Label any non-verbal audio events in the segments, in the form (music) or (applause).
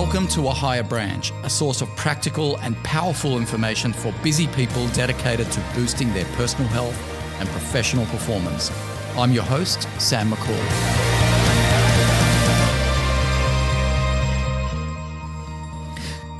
Welcome to A Higher Branch, a source of practical and powerful information for busy people dedicated to boosting their personal health and professional performance. I'm your host, Sam Makhoul.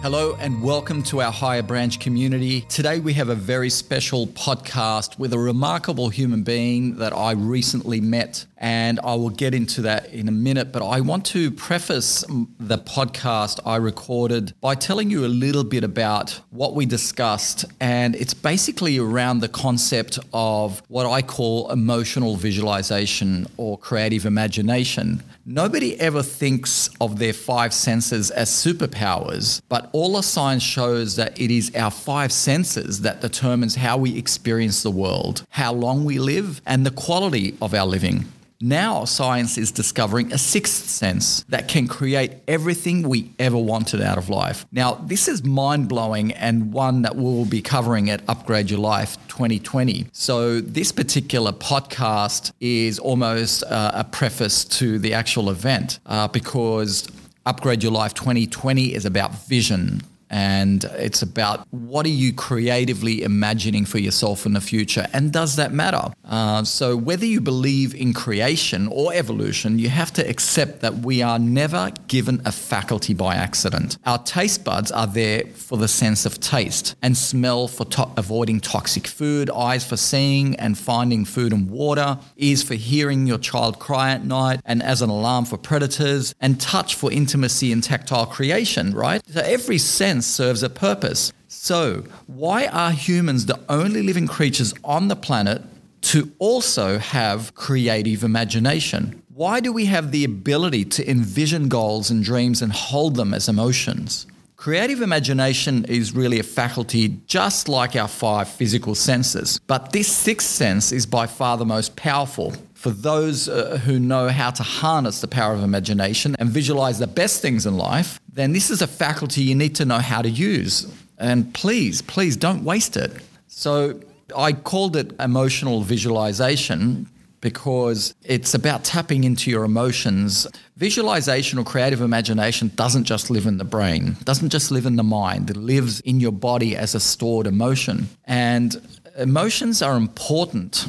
Hello and welcome to our Higher Branch community. Today we have a very special podcast with a remarkable human being that I recently met, and I will get into that in a minute. But I want to preface the podcast I recorded by telling you a little bit about what we discussed, and it's basically around the concept of what I call emotional visualization or creative imagination. Nobody ever thinks of their five senses as superpowers, but all the science shows that it is our five senses that determines how we experience the world, how long we live, and the quality of our living. Now, science is discovering a sixth sense that can create everything we ever wanted out of life. Now, this is mind blowing and one that we'll be covering at Upgrade Your Life 2020. So, this particular podcast is almost uh, a preface to the actual event uh, because Upgrade Your Life 2020 is about vision, and it's about what are you creatively imagining for yourself in the future and does that matter? Uh, so whether you believe in creation or evolution you have to accept that we are never given a faculty by accident. Our taste buds are there for the sense of taste and smell for to- avoiding toxic food eyes for seeing and finding food and water ears for hearing your child cry at night and as an alarm for predators and touch for intimacy and tactile creation right? So every sense serves a purpose. So, why are humans the only living creatures on the planet to also have creative imagination? Why do we have the ability to envision goals and dreams and hold them as emotions? Creative imagination is really a faculty just like our five physical senses, but this sixth sense is by far the most powerful. For those uh, who know how to harness the power of imagination and visualize the best things in life, then this is a faculty you need to know how to use. And please, please don't waste it. So I called it emotional visualization because it's about tapping into your emotions. Visualization or creative imagination doesn't just live in the brain, doesn't just live in the mind. It lives in your body as a stored emotion. And emotions are important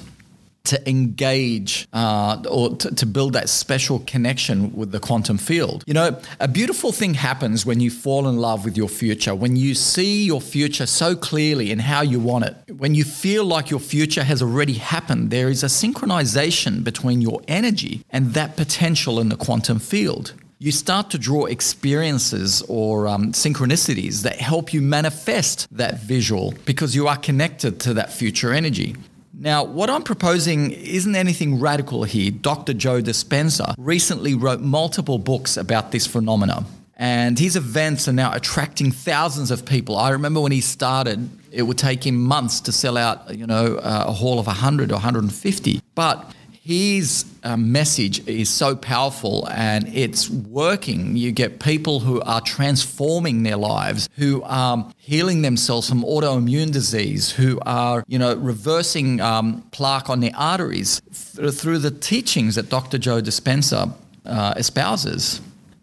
to engage uh, or to, build that special connection with the quantum field. You know, a beautiful thing happens when you fall in love with your future, when you see your future so clearly and how you want it, when you feel like your future has already happened, there is a synchronization between your energy and that potential in the quantum field you start to draw experiences or um, synchronicities that help you manifest that visual because you are connected to that future energy. Now, what I'm proposing isn't anything radical here. Dr. Joe Dispenza recently wrote multiple books about this phenomena. And his events are now attracting thousands of people. I remember when he started, it would take him months to sell out, you know, uh, a hall of 100 or 150. But his uh, message is so powerful and it's working. You get people who are transforming their lives, who are healing themselves from autoimmune disease, who are, you know, reversing um, plaque on their arteries th- through the teachings that Dr. Joe Dispenza uh, espouses.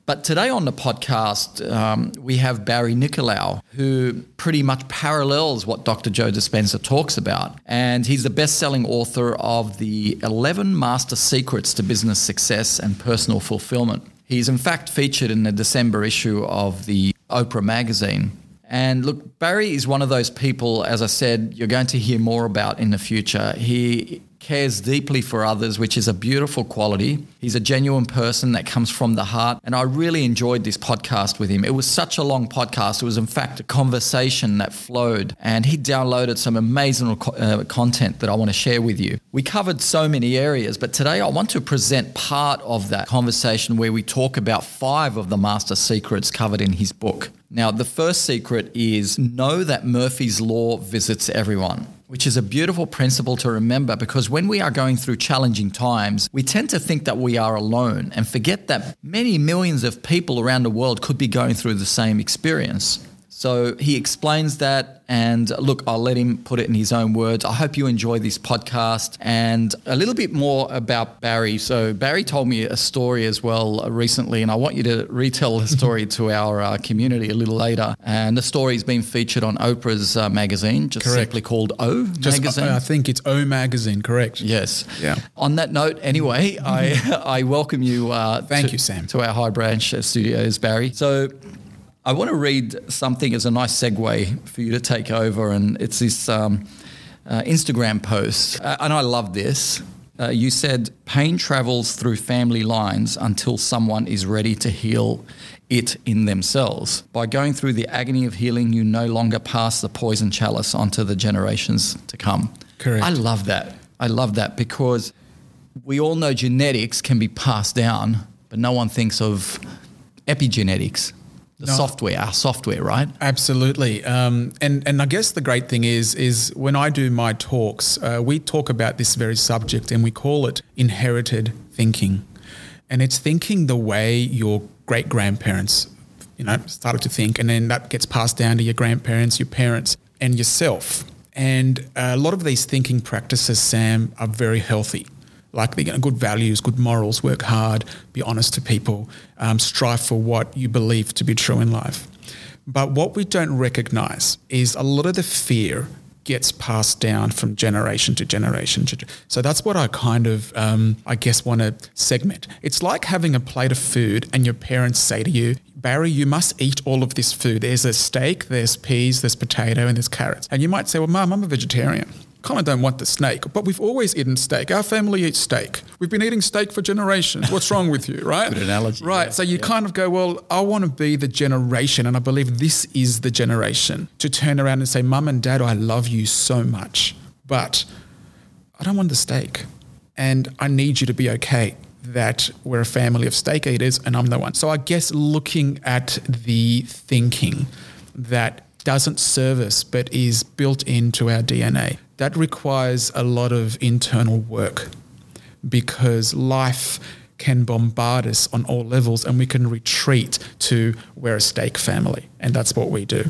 But today on the podcast, um, we have Barry Nicolaou, who pretty much parallels what Dr. Joe Dispenza talks about. And he's the best selling author of the 11 Master Secrets to Business Success and Personal Fulfillment. He's in fact featured in the December issue of the Oprah magazine. And look, Barry is one of those people, as I said, you're going to hear more about in the future. He cares deeply for others, which is a beautiful quality. He's a genuine person that comes from the heart. And I really enjoyed this podcast with him. It was such a long podcast. It was, in fact, a conversation that flowed. And he downloaded some amazing uh, content that I want to share with you. We covered so many areas, but today I want to present part of that conversation where we talk about five of the master secrets covered in his book. Now, the first secret is know that Murphy's Law visits everyone which is a beautiful principle to remember because when we are going through challenging times, we tend to think that we are alone and forget that many millions of people around the world could be going through the same experience. So he explains that. And look, I'll let him put it in his own words. I hope you enjoy this podcast and a little bit more about Barry. So, Barry told me a story as well recently, and I want you to retell the story (laughs) to our uh, community a little later. And the story's been featured on Oprah's uh, magazine, just Correct. simply called O Just, magazine. I think it's O Magazine, correct? Yes. Yeah. On that note, anyway, (laughs) I I welcome you. Uh, Thank to, you, Sam. to our High Branch uh, studios, Barry. So. I want to read something as a nice segue for you to take over, and it's this um, uh, Instagram post. Uh, and I love this. Uh, you said, pain travels through family lines until someone is ready to heal it in themselves. By going through the agony of healing, you no longer pass the poison chalice onto the generations to come. Correct. I love that. I love that because we all know genetics can be passed down, but no one thinks of epigenetics, the No. software, our software, right? Absolutely, um, and and I guess the great thing is is when I do my talks, uh, we talk about this very subject, and we call it inherited thinking, and it's thinking the way your great grandparents, you know, started to think, and then that gets passed down to your grandparents, your parents, and yourself. And a lot of these thinking practices, Sam, are very healthy. Like know, good values, good morals, work hard, be honest to people, um, strive for what you believe to be true in life. But what we don't recognize is a lot of the fear gets passed down from generation to generation. So that's what I kind of, um, I guess, want to segment. It's like having a plate of food and your parents say to you, Barry, you must eat all of this food. There's a steak, there's peas, there's potato, and there's carrots. And you might say, well, Mum, I'm a vegetarian. Kind of don't want the snake, but we've always eaten steak. Our family eats steak. We've been eating steak for generations. What's wrong with you, right? Good analogy, Right. yeah, So you yeah. kind of go, well, I want to be the generation, and I believe this is the generation to turn around and say, Mum and Dad, I love you so much, but I don't want the steak. And I need you to be okay that we're a family of steak eaters and I'm the one. So I guess looking at the thinking that doesn't serve us but is built into our DNA, that requires a lot of internal work because life can bombard us on all levels and we can retreat to we're a steak family and that's what we do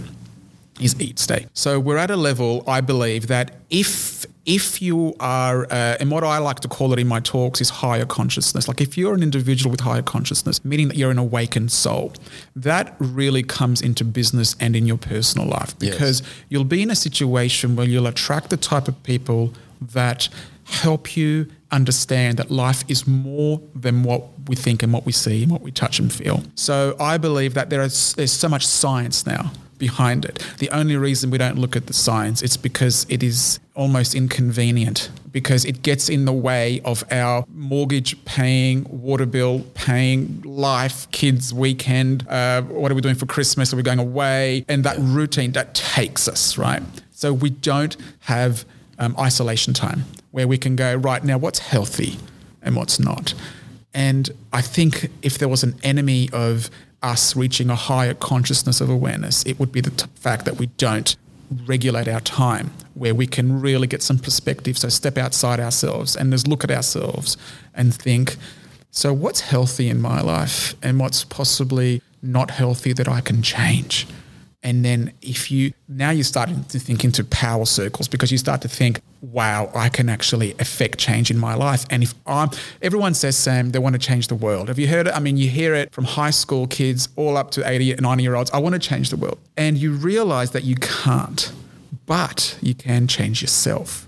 is eat steak so we're at a level i believe that if if you are uh, and what i like to call it in my talks is higher consciousness like if you're an individual with higher consciousness meaning that you're an awakened soul that really comes into business and in your personal life Yes. because you'll be in a situation where you'll attract the type of people that help you understand that life is more than what we think and what we see and what we touch and feel. So I believe that there is there's so much science now behind it. The only reason we don't look at the science it's because it is almost inconvenient because it gets in the way of our mortgage paying, water bill paying, life, kids weekend, uh, what are we doing for Christmas? Are we going away? And that routine that takes us, right? So we don't have um, isolation time where we can go, right now, what's healthy and what's not. And I think if there was an enemy of us reaching a higher consciousness of awareness, it would be the t- fact that we don't regulate our time, where we can really get some perspective. So step outside ourselves and just look at ourselves and think, so what's healthy in my life and what's possibly not healthy that I can change? And then if you now you're starting to think into power circles because you start to think, wow, I can actually affect change in my life. And if I'm everyone says, Sam, they want to change the world. Have you heard it? I mean, you hear it from high school kids all up to 80 and 90 year olds. I want to change the world. And you realize that you can't, but you can change yourself.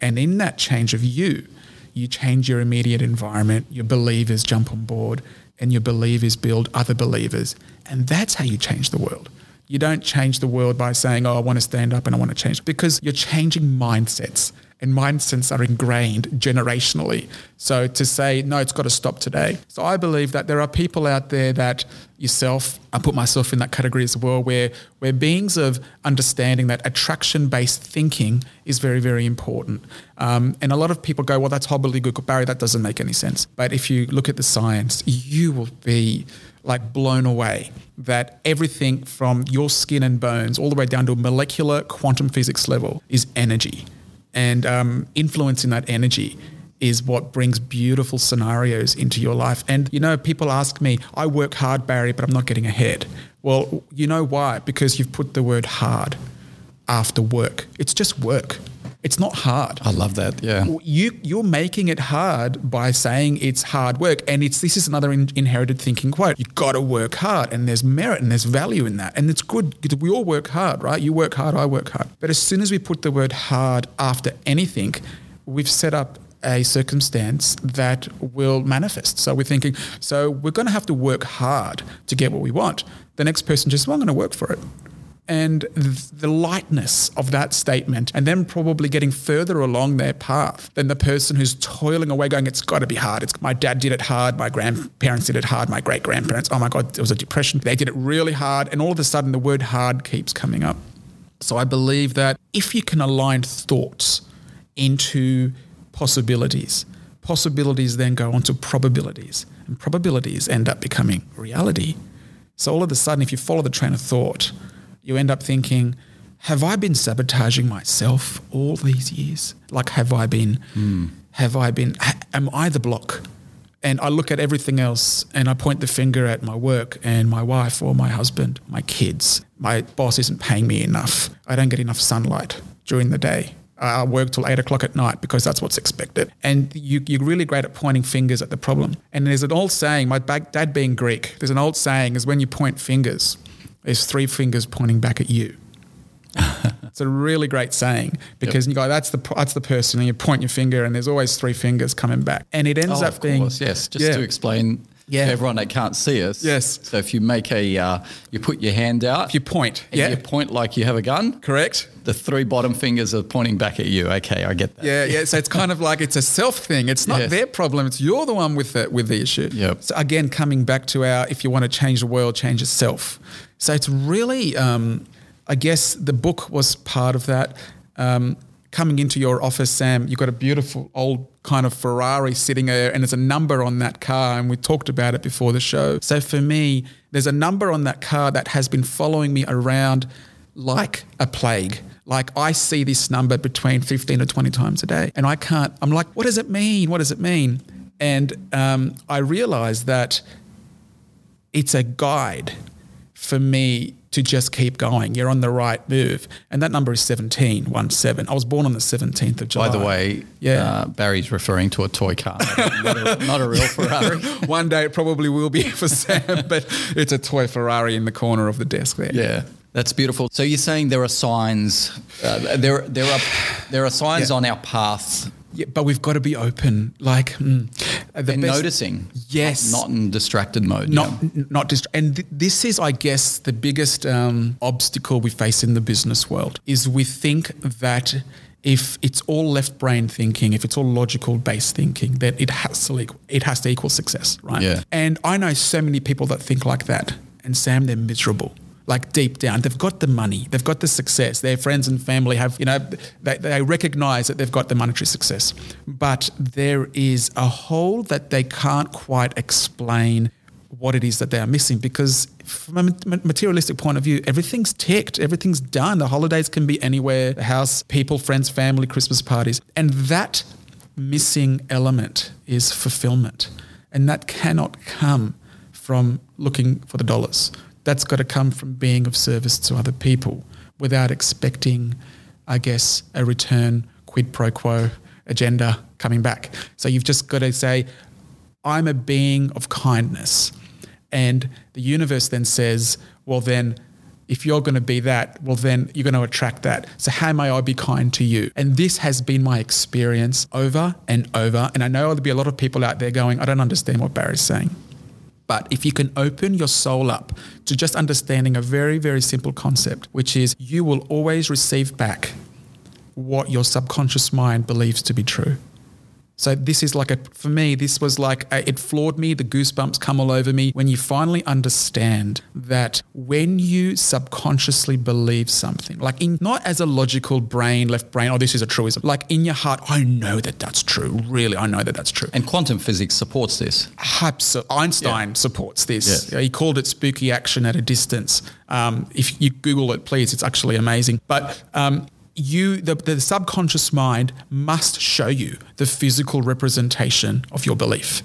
And in that change of you, you change your immediate environment, your believers jump on board, and your believers build other believers. And that's how you change the world. You don't change the world by saying, oh, I want to stand up and I want to change, because you're changing mindsets. And mindsets are ingrained generationally. So to say, no, it's got to stop today. So I believe that there are people out there that yourself, I put myself in that category as well, where we're beings of understanding that attraction based thinking is very, very important. Um, and a lot of people go, well, that's gobbledygook. Barry, that doesn't make any sense. But if you look at the science, you will be like blown away that everything from your skin and bones all the way down to a molecular quantum physics level is energy. And um, influencing that energy is what brings beautiful scenarios into your life. And, you know, people ask me, I work hard, Barry, but I'm not getting ahead. Well, you know why? Because you've put the word hard after work. It's just work. It's not hard. I love that. Yeah. You you're making it hard by saying it's hard work, and it's this is another in, inherited thinking quote. You got to work hard, and there's merit and there's value in that, and it's good we all work hard, right? You work hard, I work hard. But as soon as we put the word hard after anything, we've set up a circumstance that will manifest. So we're thinking, so we're going to have to work hard to get what we want. The next person just, well, I'm going to work for it and the lightness of that statement, and then probably getting further along their path than the person who's toiling away, going, It's got to be hard. It's, my dad did it hard. My grandparents did it hard. My great grandparents, oh my God, it was a depression. They did it really hard. And all of a sudden, the word hard keeps coming up. So I believe that if you can align thoughts into possibilities, possibilities then go on to probabilities, and probabilities end up becoming reality. So all of a sudden, if you follow the train of thought, you end up thinking, have I been sabotaging myself all these years? Like, have I been, mm. have I been, am I the block? And I look at everything else and I point the finger at my work and my wife or my husband, my kids. My boss isn't paying me enough. I don't get enough sunlight during the day. I work till eight o'clock at night because that's what's expected. And you, you're really great at pointing fingers at the problem. And there's an old saying, my dad being Greek, there's an old saying is when you point fingers, there's three fingers pointing back at you. (laughs) it's a really great saying because yep. you go, that's the that's the person, and you point your finger, and there's always three fingers coming back, and it ends oh, up being course, yes. Just yeah. to explain yeah. everyone that can't see us. Yes. So if you make a, uh, you put your hand out. If you point, yeah. You point like you have a gun. Correct. The three bottom fingers are pointing back at you. Okay, I get that. Yeah, yeah. So it's kind of (laughs) like it's a self thing. It's not yes. their problem. It's you're the one with the with the issue. Yep. So again, coming back to our, if you want to change the world, change yourself. So it's really, um, I guess the book was part of that. Um, coming into your office, Sam, you've got a beautiful old kind of Ferrari sitting there, and there's a number on that car, and we talked about it before the show. So for me, there's a number on that car that has been following me around like a plague. Like I see this number between 15 to 20 times a day, and I can't, I'm like, what does it mean? What does it mean? And um, I realized that it's a guide for me to just keep going. You're on the right move. And that number is 17, 1 7. I was born on the 17th of July. By the way, yeah. Uh, Barry's referring to a toy car, not a, not a real (laughs) Ferrari. One day it probably will be (laughs) for Sam, but it's a toy Ferrari in the corner of the desk there. Yeah. That's beautiful. So you're saying there are signs, uh, there there are there are signs yeah. on our path yeah, but we've got to be open. Like mm, the and best, noticing, yes, not, not, in distracted mode. Not yeah. not dist- And th- this is, I guess, the biggest um, obstacle we face in the business world is we think that if it's all left brain thinking, if it's all logical based thinking, then it has to equal, it has to equal success, right? Yeah. And I know so many people that think like that, and Sam, they're miserable like deep down. They've got the money, they've got the success. Their friends and family have, you know, they, they recognize that they've got the monetary success. But there is a hole that they can't quite explain what it is that they are missing because from a materialistic point of view everything's ticked everything's done the holidays can be anywhere the house people friends family christmas parties and that missing element is fulfillment and that cannot come from looking for the dollars that's got to come from being of service to other people without expecting, I guess, a return quid pro quo agenda coming back. So you've just got to say, I'm a being of kindness. And the universe then says, well, then if you're going to be that, well, then you're going to attract that. So, how may I be kind to you? And this has been my experience over and over. And I know there'll be a lot of people out there going, I don't understand what Barry's saying. But if you can open your soul up to just understanding a very, very simple concept, which is you will always receive back what your subconscious mind believes to be true. So this is like a for me this was like a, it floored me. The goosebumps come all over me when you finally understand that when you subconsciously believe something like in not as a logical brain left brain oh this is a truism like in your heart I know that that's true. Really I know that that's true. And quantum physics supports this. Absolutely. Einstein yeah. supports this. He called it spooky action at a distance. Um, if you Google it please it's actually amazing. But um, you the, the subconscious mind must show you the physical representation of your belief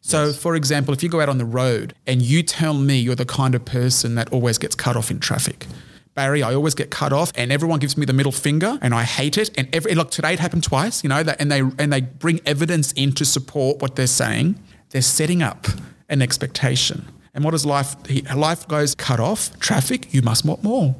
So, for example, if you go out on the road and you tell me you're the kind of person that always gets cut off in traffic, Barry, I always get cut off, and everyone gives me the middle finger, and I hate it. And every look today it happened twice, you know, that, and they and they bring evidence in to support what they're saying. They're setting up an expectation. And what does life? Life goes cut off traffic. You must want more.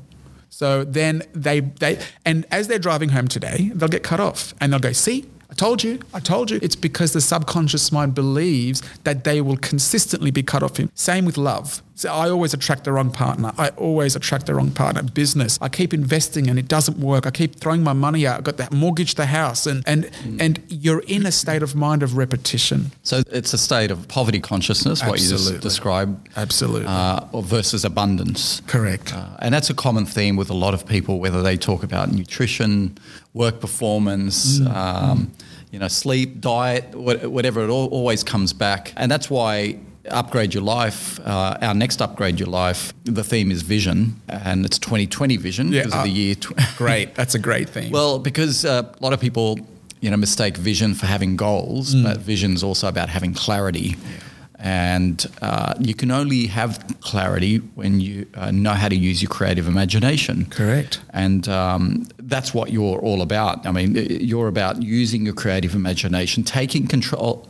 So then they they and as they're driving home today, they'll get cut off, and they'll go, see. I told you, I told you. It's because the subconscious mind believes that they will consistently be cut off. Same with love. So I always attract the wrong partner. I always attract the wrong partner. Business. I keep investing and it doesn't work. I keep throwing my money out. I've got that mortgage the house and and mm. and you're in a state of mind of repetition. So it's a state of poverty consciousness, Absolutely. what you just described. Absolutely. Uh, versus abundance. Correct. Uh, and that's a common theme with a lot of people, whether they talk about nutrition, work performance, mm. Um, mm. you know, sleep, diet, whatever. It all, always comes back, and that's why upgrade your life, uh, our next upgrade your life, the theme is vision, and it's 2020 vision yeah, because uh, of the year. Tw- (laughs) great, that's a great theme. Well, because uh, a lot of people, you know, mistake vision for having goals, mm. but vision is also about having clarity. Yeah. And uh, you can only have clarity when you uh, know how to use your creative imagination. Correct. And um, that's what you're all about. I mean, you're about using your creative imagination, taking control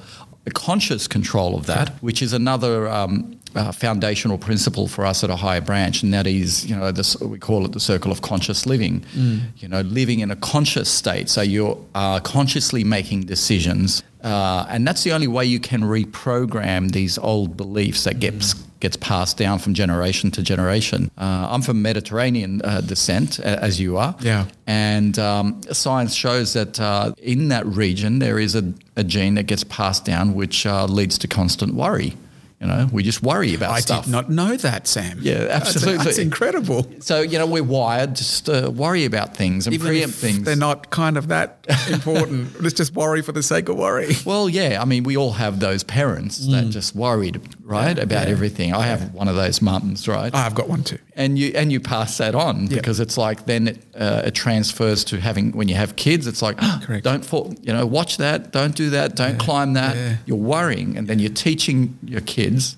conscious control of that, which is another um, uh, foundational principle for us at a higher branch, and that is, you know, this, we call it the circle of conscious living. Mm. You know, living in a conscious state, so you're uh, consciously making decisions, uh, and that's the only way you can reprogram these old beliefs that mm. gets passed down from generation to generation. Uh, I'm from Mediterranean uh, descent, as you are. Yeah. And um, science shows that uh, in that region there is a, a, gene that gets passed down, which leads to constant worry. You know, we just worry about I stuff. did not know that, Sam. Yeah, absolutely. That's, incredible. So, you know, we're wired just to worry about things and Even preempt things. They're not kind of that important. (laughs) Let's just worry for the sake of worry. Well, yeah. I mean, we all have those parents mm. that just worried, right, yeah, about yeah. everything. I have one of those mums, right? I've got one too. And you and you pass that on yeah. because it's like then it, uh, it, transfers to having when you have kids. It's like (gasps) oh, don't fall, you know, watch that, don't do that, don't climb that. You're worrying, and then you're teaching your kids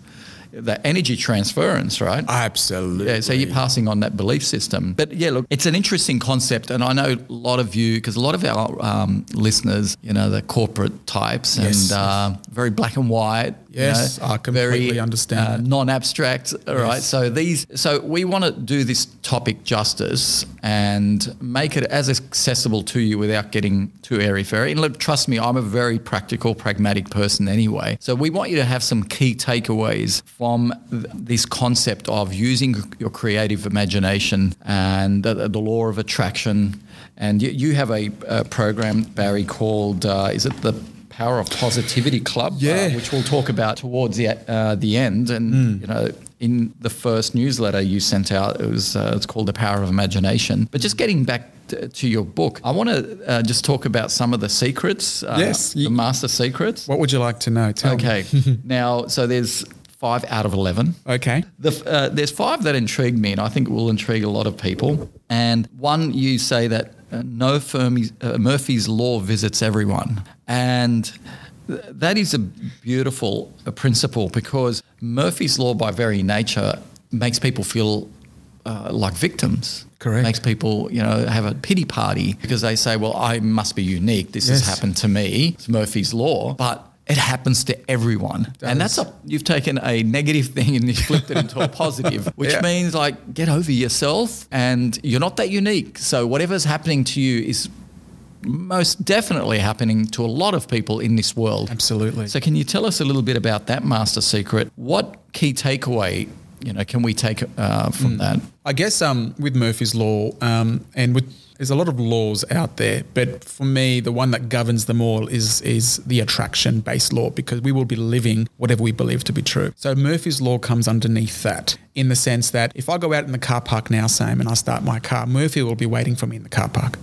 the energy transference, right? Absolutely. Yeah, so you're passing on that belief system. But yeah, look, it's an interesting concept, and I know a lot of you, because a lot of our um, listeners, you know, the corporate types yes. and uh, very black and white. Yes, you know, I completely very, understand. Uh, non-abstract, all yes. right. So these, so we want to do this topic justice and make it as accessible to you without getting too airy fairy. And look, trust me, I'm a very practical, pragmatic person anyway. So we want you to have some key takeaways from this concept of using your creative imagination and the, the law of attraction. And you, you have a, a, program, Barry, called, uh, is it the Power of Positivity Club? Uh, yeah. Uh, which we'll talk about towards the, uh, the end. And, mm. you know, in the first newsletter you sent out, it was uh, it's called The Power of Imagination. But just getting back to your book, I want to uh, just talk about some of the secrets. Uh, yes, the master secrets. What would you like to know? Tell okay. (laughs) now, so there's five out of 11. Okay. The, uh, there's five that intrigue me, and I think will intrigue a lot of people. And one, you say that uh, no Fermi's, uh, Murphy's Law visits everyone. And that is a beautiful principle because Murphy's Law, by very nature, makes people feel uh, like victims. Correct. Makes people, you know, have a pity party because they say, well, I must be unique. This yes. has happened to me. It's Murphy's Law. But it happens to everyone. and that's a, you've taken a negative thing and you flipped it into a positive, (laughs) which yeah. means like get over yourself and you're not that unique. So whatever's happening to you is most definitely happening to a lot of people in this world. Absolutely. So can you tell us a little bit about that master secret? What key takeaway you know can we take uh, from mm. that? I guess um, with Murphy's law um, and with there's a lot of laws out there, but for me, the one that governs them all is is the attraction based law because we will be living whatever we believe to be true. So Murphy's law comes underneath that in the sense that if I go out in the car park now, Sam, and I start my car, Murphy will be waiting for me in the car park.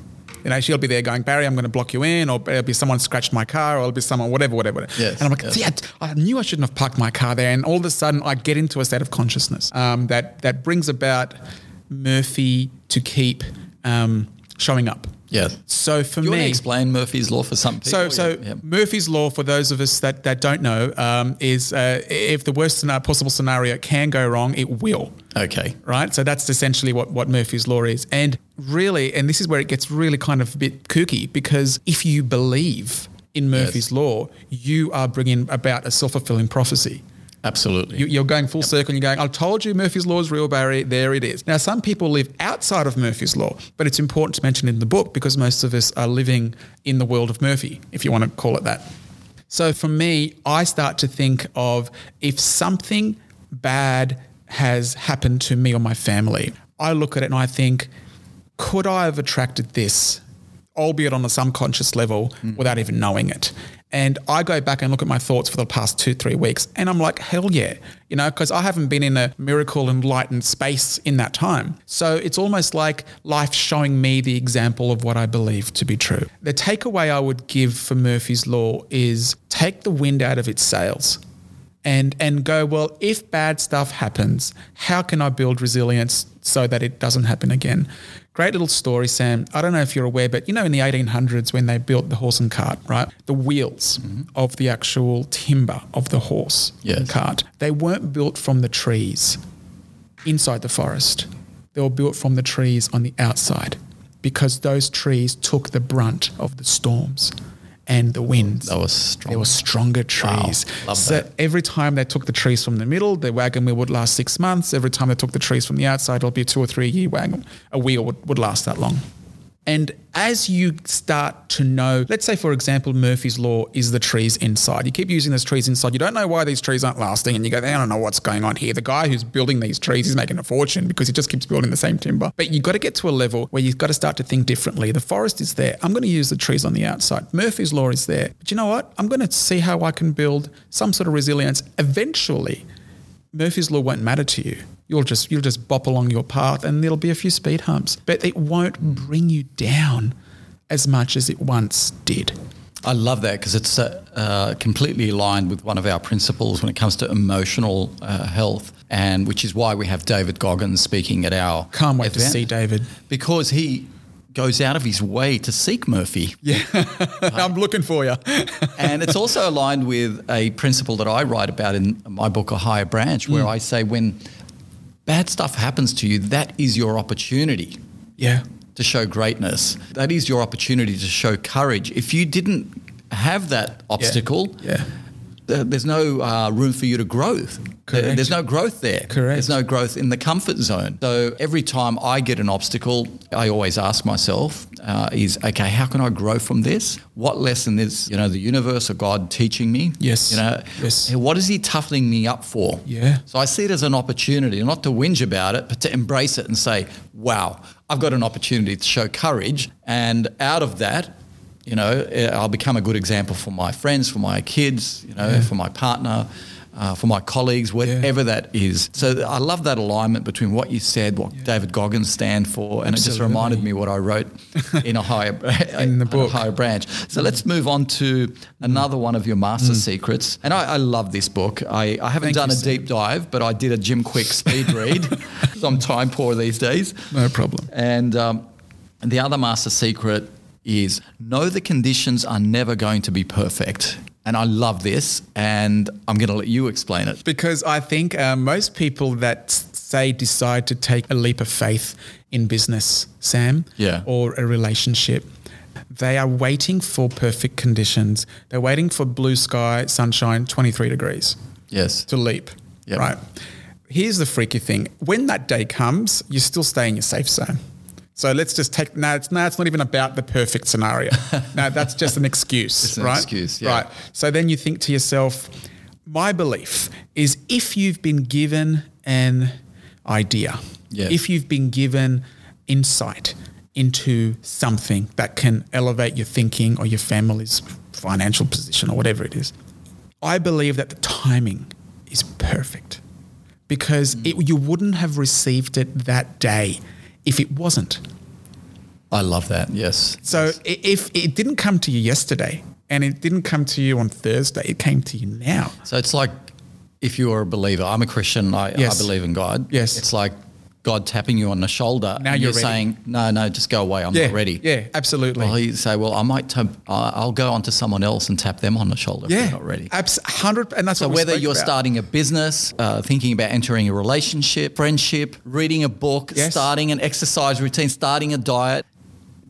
You know, she'll be there going, Barry, I'm going to block you in, or it'll be someone scratched my car, or it'll be someone, whatever, whatever. Yes, and I'm like, yes. I, knew I shouldn't have parked my car there. And all of a sudden, I get into a state of consciousness um, that, that brings about Murphy to keep um, showing up Yeah. So for you me, explain Murphy's Law for some people? so, so Yeah. Murphy's law, for those of us that, that don't know, um, is uh, if the worst scena- possible scenario can go wrong, it will. Okay. Right. So that's essentially what, what Murphy's law is. And really, and this is where it gets really kind of a bit kooky because if you believe in Murphy's law, you are bringing about a self fulfilling prophecy. Absolutely. You, you're going full circle and you're going, I told you Murphy's Law is real, Barry. There it is. Now, some people live outside of Murphy's Law, but it's important to mention in the book because most of us are living in the world of Murphy, if you want to call it that. So for me, I start to think of if something bad has happened to me or my family, I look at it and I think, could I have attracted this, albeit on a subconscious level, mm. without even knowing it? And I go back and look at my thoughts for the past two, three weeks, and I'm like, hell yeah, you know, because I haven't been in a miracle enlightened space in that time. So it's almost like life showing me the example of what I believe to be true. The takeaway I would give for Murphy's Law is take the wind out of its sails and and go well if bad stuff happens how can i build resilience so that it doesn't happen again great little story sam. I don't know if you're aware but you know in the 1800s when they built the horse and cart right? The wheels mm-hmm. of the actual timber of the horse and cart. They weren't built from the trees inside the forest. They were built from the trees on the outside because those trees took the brunt of the storms and the winds That was strong. there were stronger trees. Love so that. every time they took the trees from the middle, the wagon wheel would last six months. Every time they took the trees from the outside, it'll be a two or three year wagon. A wheel would, would last that long. And as you start to know, let's say, for example, Murphy's Law is the trees inside. You keep using those trees inside. You don't know why these trees aren't lasting. And you go, I don't know what's going on here. The guy who's building these trees is making a fortune because he just keeps building the same timber. But you've got to get to a level where you've got to start to think differently. The forest is there. I'm going to use the trees on the outside. Murphy's Law is there. But you know what? I'm going to see how I can build some sort of resilience eventually. Murphy's law won't matter to you. You'll just you'll just bop along your path, and there'll be a few speed humps, but it won't bring you down as much as it once did. I love that because it's uh, uh, completely aligned with one of our principles when it comes to emotional uh, health, and which is why we have David Goggins speaking at our Can't wait to see David. because he goes out of his way to seek Murphy. Yeah, (laughs) I'm looking for you. (laughs) and it's also aligned with a principle that I write about in my book, A Higher Branch, where hmm. I say when bad stuff happens to you, that is your opportunity Yeah, to show greatness. That is your opportunity to show courage. If you didn't have that obstacle, yeah. Th- there's no uh, room for you to grow. Correct. There's no growth there. Correct. There's no growth in the comfort zone. So every time I get an obstacle, I always ask myself, uh, is okay, how can I grow from this? What lesson is, you know, the universe or God teaching me? Yes. You know, Yes. what is he toughening me up for? Yeah. So I see it as an opportunity, not to whinge about it, but to embrace it and say, wow, I've got an opportunity to show courage. And out of that, you know, eh, I'll become a good example for my friends, for my kids, you know, for my partner, uh, for my colleagues, whatever that is. So I love that alignment between what you said, what David Goggins stand for, and it just reminded me what I wrote in a higher (laughs) (laughs) In the book. higher branch. So let's move on to another one of your master secrets. And I, I love this book. I, I haven't Mm. Thank done you, a deep dive, but I did a Jim Kwik speed read. (laughs) I'm time poor these days. No problem. And um, the other master secret is know the conditions are never going to be perfect. And I love this, and I'm going to let you explain it. Because I think uh, most people that say decide to take a leap of faith in business, Sam, Yeah. or a relationship, they are waiting for perfect conditions. They're waiting for blue sky, sunshine, 23 degrees Yes. to leap, Yep. right? Here's the freaky thing. When that day comes, you still stay in your safe zone. So let's just take, no, it's, no, it's not even about the perfect scenario. (laughs) no, that's just an excuse, an right? excuse, yeah. Right. So then you think to yourself, my belief is if you've been given an idea, if you've been given insight into something that can elevate your thinking or your family's financial position or whatever it is, I believe that the timing is perfect because mm. it, you wouldn't have received it that day if it wasn't. I love that. Yes. So if it didn't come to you yesterday and it didn't come to you on Thursday, it came to you now. So it's like if you're a believer, I'm a Christian, I, Yes. I believe in God. Yes. It's like God tapping you on the shoulder. Now and you're you're saying, no, no, just go away. I'm yeah, not ready. Yeah, absolutely. Well, you say, well, I might, tap, uh, I'll go on to someone else and tap them on the shoulder if yeah, they're not ready. Abs- hundred, and that's So whether you're about. starting a business, uh, thinking about entering a relationship, friendship, reading a book, Yes. starting an exercise routine, starting a diet,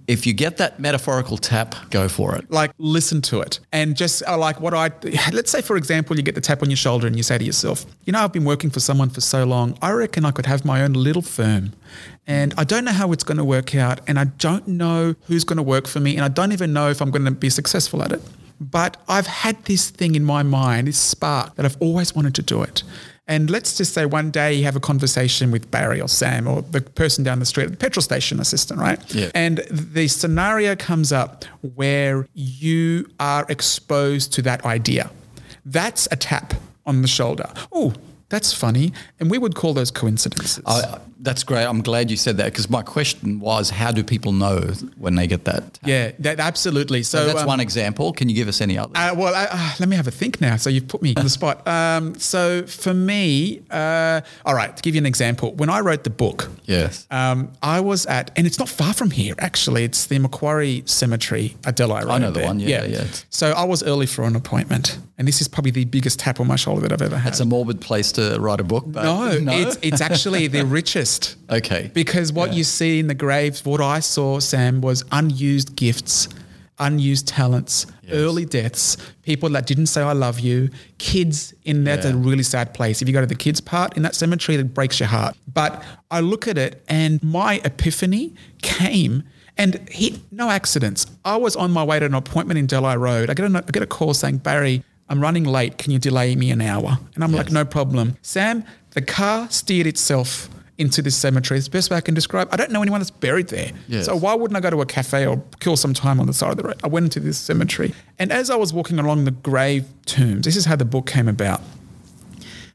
if you get that metaphorical tap, go for it. like listen to it. And just uh, like what I let's say for example you get the tap on your shoulder and you say to yourself you know I've been working for someone for so long. I reckon I could have my own little firm. And I don't know how it's going to work out and I don't know who's going to work for me and I don't even know if I'm going to be successful at it. But I've had this thing in my mind this spark that I've always wanted to do it and let's just say one day you have a conversation with Barry or Sam or the person down the street at the petrol station assistant, right? Yeah. And the scenario comes up where you are exposed to that idea. That's a tap on the shoulder. Oh, that's funny. And we would call those coincidences. I, that's great. I'm glad you said that because my question was, how do people know when they get that? yeah, that, absolutely. So, So that's um, one example. Can you give us any others? Uh, well, I, uh, let me have a think now. So you've put me on the spot. (laughs) Um, so for me, uh, all right, to give you an example, when I wrote the book, yes. um, I was at, and it's not far from here actually. It's the Macquarie Cemetery at Delhi Road. I know the there. one, yeah, yeah. So I was early for an appointment, and this is probably the biggest tap on my shoulder that I've ever had. It's a morbid place to write a book. But no, (laughs) it's it's actually the (laughs) richest. Okay. Because what Yeah. you see in the graves, what I saw, Sam, was unused gifts, unused talents, Yes. early deaths, people that didn't say I love you, kids in that's a really sad place. If you go to the kids part in that cemetery, it breaks your heart. But I look at it and my epiphany came and he, no accidents. I was on my way to an appointment in Delhi Road. I get a, I get a call saying, Barry, I'm running late. Can you delay me an hour? And I'm like, no problem. Sam, the car steered itself into this cemetery. It's the best way I can describe. I don't know anyone that's buried there. Yes. So why wouldn't I go to a cafe or kill some time on the side of the road? I went into this cemetery. And as I was walking along the grave tombs, this is how the book came about.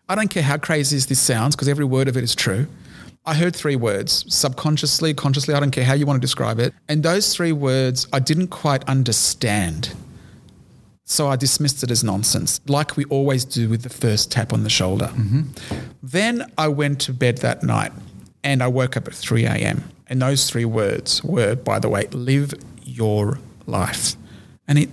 I don't care how crazy this sounds because every word of it is true. I heard three words subconsciously, consciously, I don't care how you want to describe it. And those three words I didn't quite understand. So I dismissed it as nonsense, like we always do with the first tap on the shoulder. Mm-hmm. Then I went to bed that night and I woke up at 3 a.m. And those three words were, by the way, live your life. And it,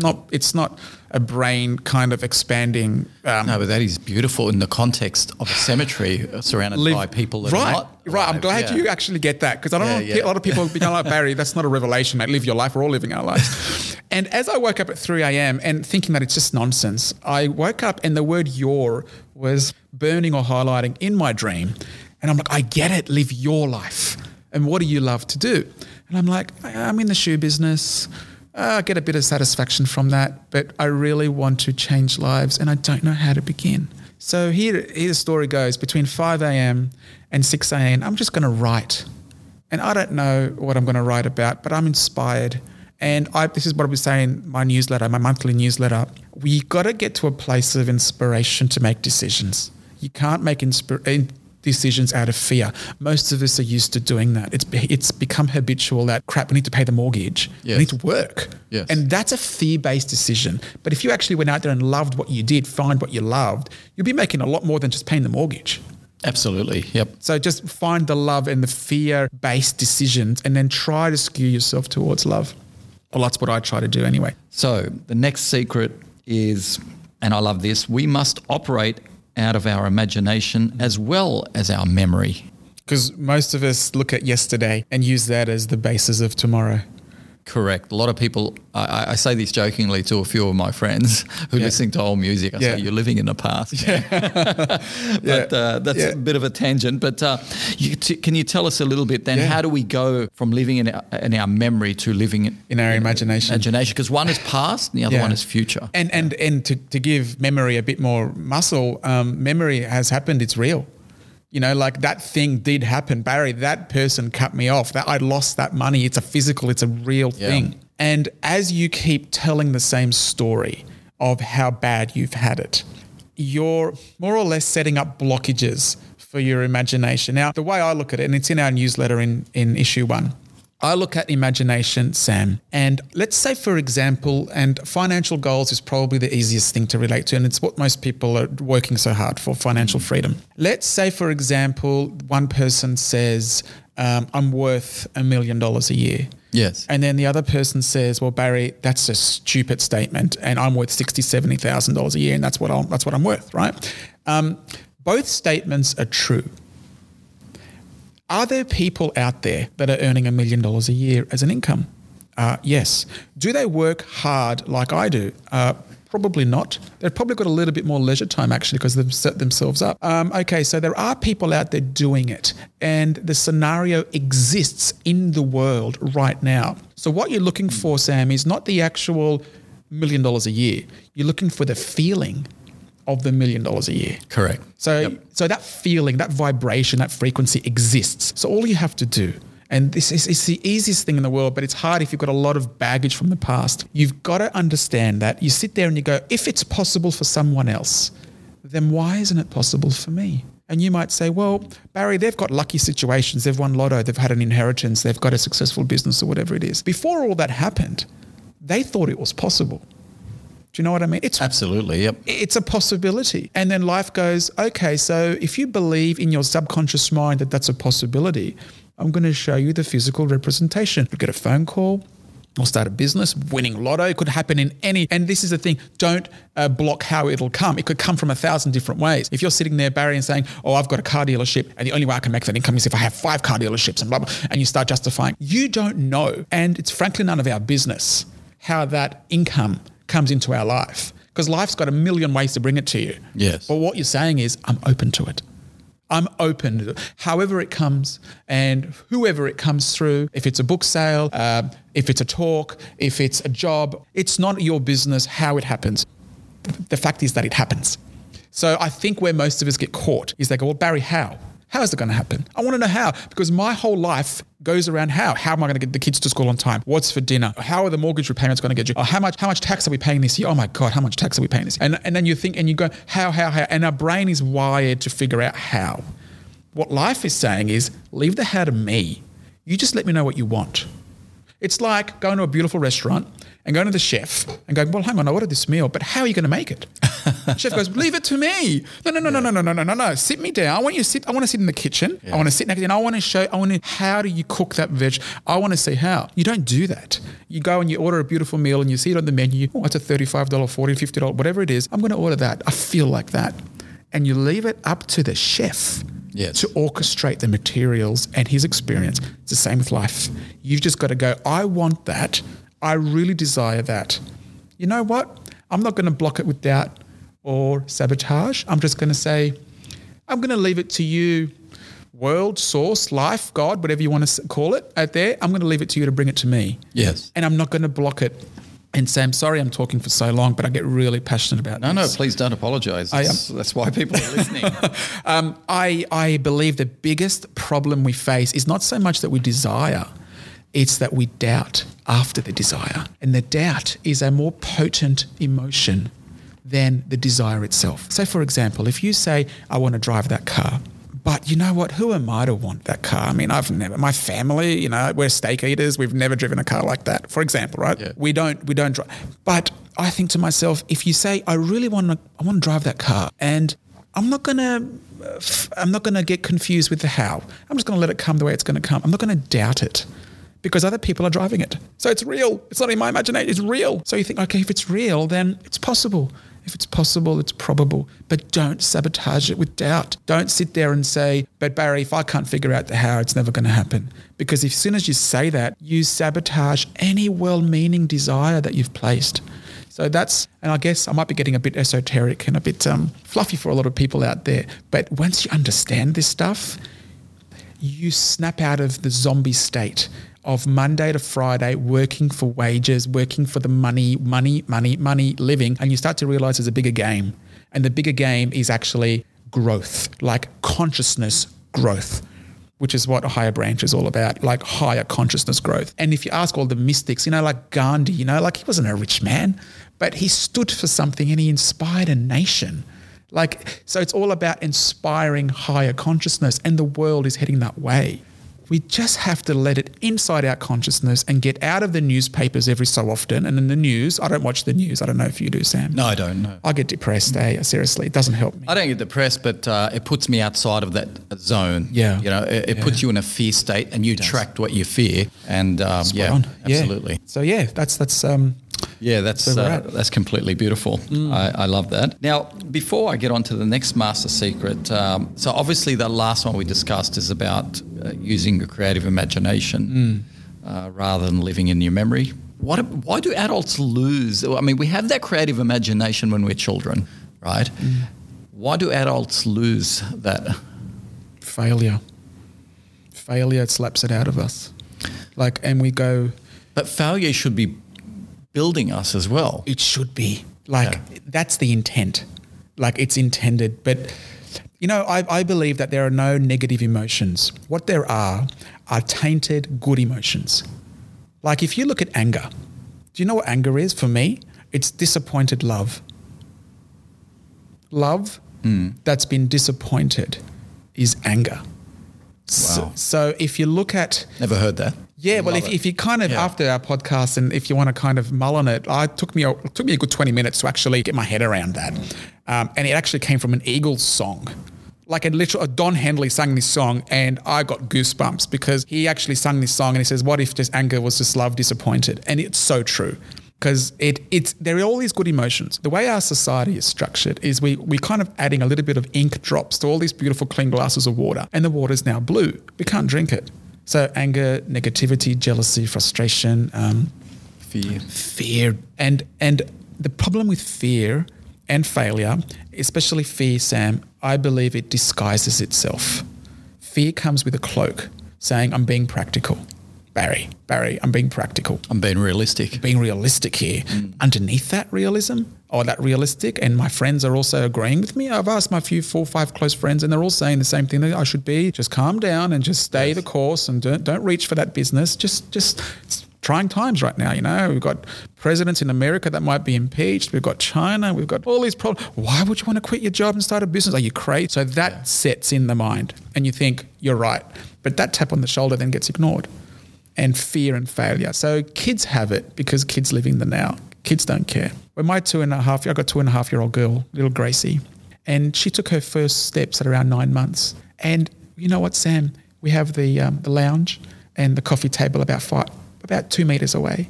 not, it's not a brain kind of expanding. Um, No, but that is beautiful in the context of a cemetery surrounded live- by people that right, are not. Right, I'm glad Yeah. you actually get that because I don't Yeah, know yeah. a lot of people be going like Barry. That's not a revelation, mate. Live your life. We're all living our lives. (laughs) and as I woke up at 3 a.m. and thinking that it's just nonsense, I woke up and the word "your" was burning or highlighting in my dream, and I'm like, I get it. Live your life. And what do you love to do? And I'm like, I'm in the shoe business. Uh, I get a bit of satisfaction from that, but I really want to change lives and I don't know how to begin. So here, here the story goes between 5 a.m. and 6 a.m. I'm just going to write. And I don't know what I'm going to write about, but I'm inspired. And I, this is what I was saying in my newsletter, my monthly newsletter. We got to get to a place of inspiration to make decisions. You can't make inspir- in- decisions out of fear. Most of us are used to doing that. It's it's become habitual that crap. We need to pay the mortgage. Yes. We need to work. Yes. And that's a fear-based decision. But if you actually went out there and loved what you did, find what you loved, you'd be making a lot more than just paying the mortgage. Absolutely. Yep. So just find the love and the fear-based decisions, and then try to skew yourself towards love. Well, that's what I try to do anyway. So the next secret is, and I love this, we must operate out of our imagination as well as our memory. Because most of us look at yesterday and use that as the basis of tomorrow. Correct. A lot of people, I- I, say this jokingly to a few of my friends who Yeah. listen to old music. I Yeah. say, you're living in the past. (laughs) Yeah. but uh, that's Yeah. a bit of a tangent. But uh, you t- can you tell us a little bit then? How do we go from living in our, in our memory to living in, In our imagination. Imagination, because one is past, and the other one is future. And and and to, to give memory a bit more muscle, um, memory has happened. It's real. You know, like that thing did happen. Barry, that person cut me off. That I lost that money. It's a physical. It's a real Yeah. thing. And as you keep telling the same story of how bad you've had it, you're more or less setting up blockages for your imagination. Now, the way I look at it, and it's in our newsletter in in issue one, I look at imagination, Sam, and let's say, for example, and financial goals is probably the easiest thing to relate to, and it's what most people are working so hard for financial freedom. Let's say, for example, one person says, um, I'm worth a million dollars a year. Yes. And then the other person says, "Well, Barry, that's a stupid statement, and I'm worth sixty, seventy thousand dollars a year, and that's what I'm that's what I'm worth." Right? Um, both statements are true. Are there people out there that are earning a million dollars a year as an income? Uh, yes. Do they work hard like I do? Uh, probably not. They've probably got a little bit more leisure time actually because they've set themselves up. Um, okay, so there are people out there doing it, and the scenario exists in the world right now. So what you're looking for, Sam, is not the actual million dollars a year. You're looking for the feeling of the million dollars a year. Correct. So, yep. so that feeling, that vibration, that frequency exists. So all you have to do, and this is it's the easiest thing in the world, but it's hard if you've got a lot of baggage from the past. You've got to understand that you sit there and you go, if it's possible for someone else, then why isn't it possible for me? And you might say, well, Barry, they've got lucky situations. They've won lotto. They've had an inheritance. They've got a successful business or whatever it is. Before all that happened, they thought it was possible. Do you know what I mean? It's absolutely yep. It's a possibility, and then life goes okay. So if you believe in your subconscious mind that that's a possibility, I'm going to show you the physical representation. You get a phone call. Or start a business, winning lotto. It could happen in any, and this is the thing. Don't uh, block how it'll come. It could come from a thousand different ways. If you're sitting there, Barry, and saying, "Oh, I've got a car dealership, and the only way I can make that income is if I have five car dealerships," and blah blah, and you start justifying, you don't know, and it's frankly none of our business how that income comes into our life because life's got a million ways to bring it to you. Yes. But what you're saying is, I'm open to it. I'm open to it. However it comes and whoever it comes through, if it's a book sale, uh, if it's a talk, if it's a job, it's not your business how it happens. The fact is that it happens. So I think where most of us get caught is they go, well, Barry, how? How is it going to happen? I want to know how because my whole life goes around how. How am I going to get the kids to school on time? What's for dinner? How are the mortgage repayments going to get you? Oh, how much how much tax are we paying this year? Oh my God, how much tax are we paying this? Year? And and then you think and you go how how how and our brain is wired to figure out how. What life is saying is leave the how to me. You just let me know what you want. It's like going to a beautiful restaurant and going to the chef and going, well, hang on, I ordered this meal, but how are you going to make it? chef goes, leave it to me. No, no, no, yeah. no, no, no, no, no, no. Sit me down. I want you to sit. I want to sit in the kitchen. Yeah. I want to sit next, to and I want to show. I want to. How do you cook that veg? I want to see how. You don't do that. You go and you order a beautiful meal and you see it on the menu. Oh, it's a thirty-five dollar, forty, fifty dollar, whatever it is. I'm going to order that. I feel like that, and you leave it up to the chef. Yes. to orchestrate the materials and his experience. It's the same with life. You've just got to go, I want that. I really desire that. You know what? I'm not going to block it with doubt or sabotage. I'm just going to say, I'm going to leave it to you, world, source, life, God, whatever you want to call it out there. I'm going to leave it to you to bring it to me. Yes. And I'm not going to block it and say, I'm sorry I'm talking for so long, but I get really passionate about no, this. No, please don't apologize. I, um, that's why people are listening. (laughs) um, I, I believe the biggest problem we face is not so much that we desire – it's that we doubt after the desire. And the doubt is a more potent emotion than the desire itself. So, for example, if you say, I want to drive that car, but you know what? Who am I to want that car? I mean, I've never. My family, you know, we're steak eaters. We've never driven a car like that. For example, right? Yeah. We don't. We don't drive. But I think to myself, if you say, I really want to, I want to drive that car, and I'm not gonna, uh, I'm not gonna get confused with the how. I'm just gonna let it come the way it's gonna come. I'm not gonna doubt it because other people are driving it. So it's real. It's not in my imagination, it's real. So you think, okay, if it's real, then it's possible. If it's possible, it's probable. But don't sabotage it with doubt. Don't sit there and say, but Barry, if I can't figure out the how, it's never going to happen. Because as soon as you say that, you sabotage any well meaning desire that you've placed. So that's, and I guess I might be getting a bit esoteric and a bit um, fluffy for a lot of people out there. But once you understand this stuff, you snap out of the zombie state of Monday to Friday working for wages, working for the money, money, money, money, living, and you start to realize there's a bigger game. And the bigger game is actually growth, like consciousness growth, which is what a higher branch is all about, like higher consciousness growth. And if you ask all the mystics, you know, like Gandhi, you know, like he wasn't a rich man, but he stood for something and he inspired a nation. Like, so it's all about inspiring higher consciousness, and the world is heading that way we just have to let it inside our consciousness and get out of the newspapers every so often. And in the news, I don't watch the news. I don't know if you do, Sam. No, I don't know. I get depressed. Eh? Seriously, it doesn't help me. I don't get depressed, but uh, it puts me outside of that zone. Yeah. You know, it, it Yeah. puts you in a fear state and you attract what you fear. And um, yeah, on. absolutely. So yeah, that's that's um, Yeah, that's uh. Mm. that's completely beautiful. I, I love that. Now, before I get on to the next master secret, um, so obviously the last one we discussed is about uh, using your creative imagination Mm. uh, rather than living in your memory. What? Why do adults lose? I mean, we have that creative imagination when we're children, right? Mm. Why do adults lose that? failure. Failure slaps it out of us. Like, and we go, But failure should be building us as well. it should be. Like Yeah. that's the intent. Like it's intended. But you know I, I believe that there are no negative emotions. What there are are tainted good emotions. Like if you look at anger do you know what anger is for me? It's disappointed love. Love hmm. that's been disappointed is anger. So, Wow. so if you look at Never heard that. Yeah, well, if, it. if you kind of Yeah. after our podcast, and if you want to kind of mull on it, I took me a, took me a good twenty minutes to actually get my head around that, um, and it actually came from an Eagles song. Like a literal, Don Henley sang this song, and I got goosebumps because he actually sung this song, and he says, "What if just anger was just love disappointed?" And it's so true because it it's there are all these good emotions. The way our society is structured is we we kind of adding a little bit of ink drops to all these beautiful clean glasses of water, and the water's now blue. We can't drink it. So anger, negativity, jealousy, frustration, um, fear. fear, and and the problem with fear and failure, especially fear, Sam, I believe it disguises itself. Fear comes with a cloak, saying, "I'm being practical." Barry, Barry, I'm being practical I'm being realistic. being realistic here. Underneath that realism or that realistic, and my friends are also agreeing with me. I've asked my few four, five close friends, and they're all saying the same thing that I should be. Just calm down and just stay the course, and don't don't reach for that business. Just just it's trying times right now. You know, we've got presidents in America that might be impeached. We've got China. We've got all these problems. Why would you want to quit your job and start a business? Are you crazy? So that sets in the mind, and you think you're right, but that tap on the shoulder then gets ignored and fear and failure. So kids have it because kids live in the now. Kids don't care. When my two and a half, I got two and a half year old girl, little Gracie, and she took her first steps at around nine months. And you know what, Sam? We have the um, the lounge and the coffee table about five, about two meters away,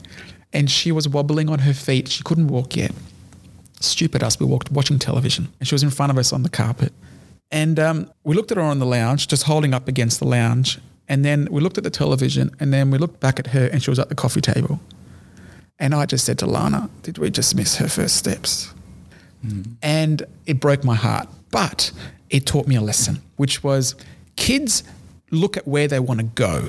and she was wobbling on her feet. She couldn't walk yet. Stupid us. We walked watching television, and she was in front of us on the carpet. And um, we looked at her on the lounge, just holding up against the lounge. And then we looked at the television, and then we looked back at her, and she was at the coffee table. And I just said to Lana, Did we just miss her first steps? Hmm. And it broke my heart. But it taught me a lesson, which was kids look at where they want to go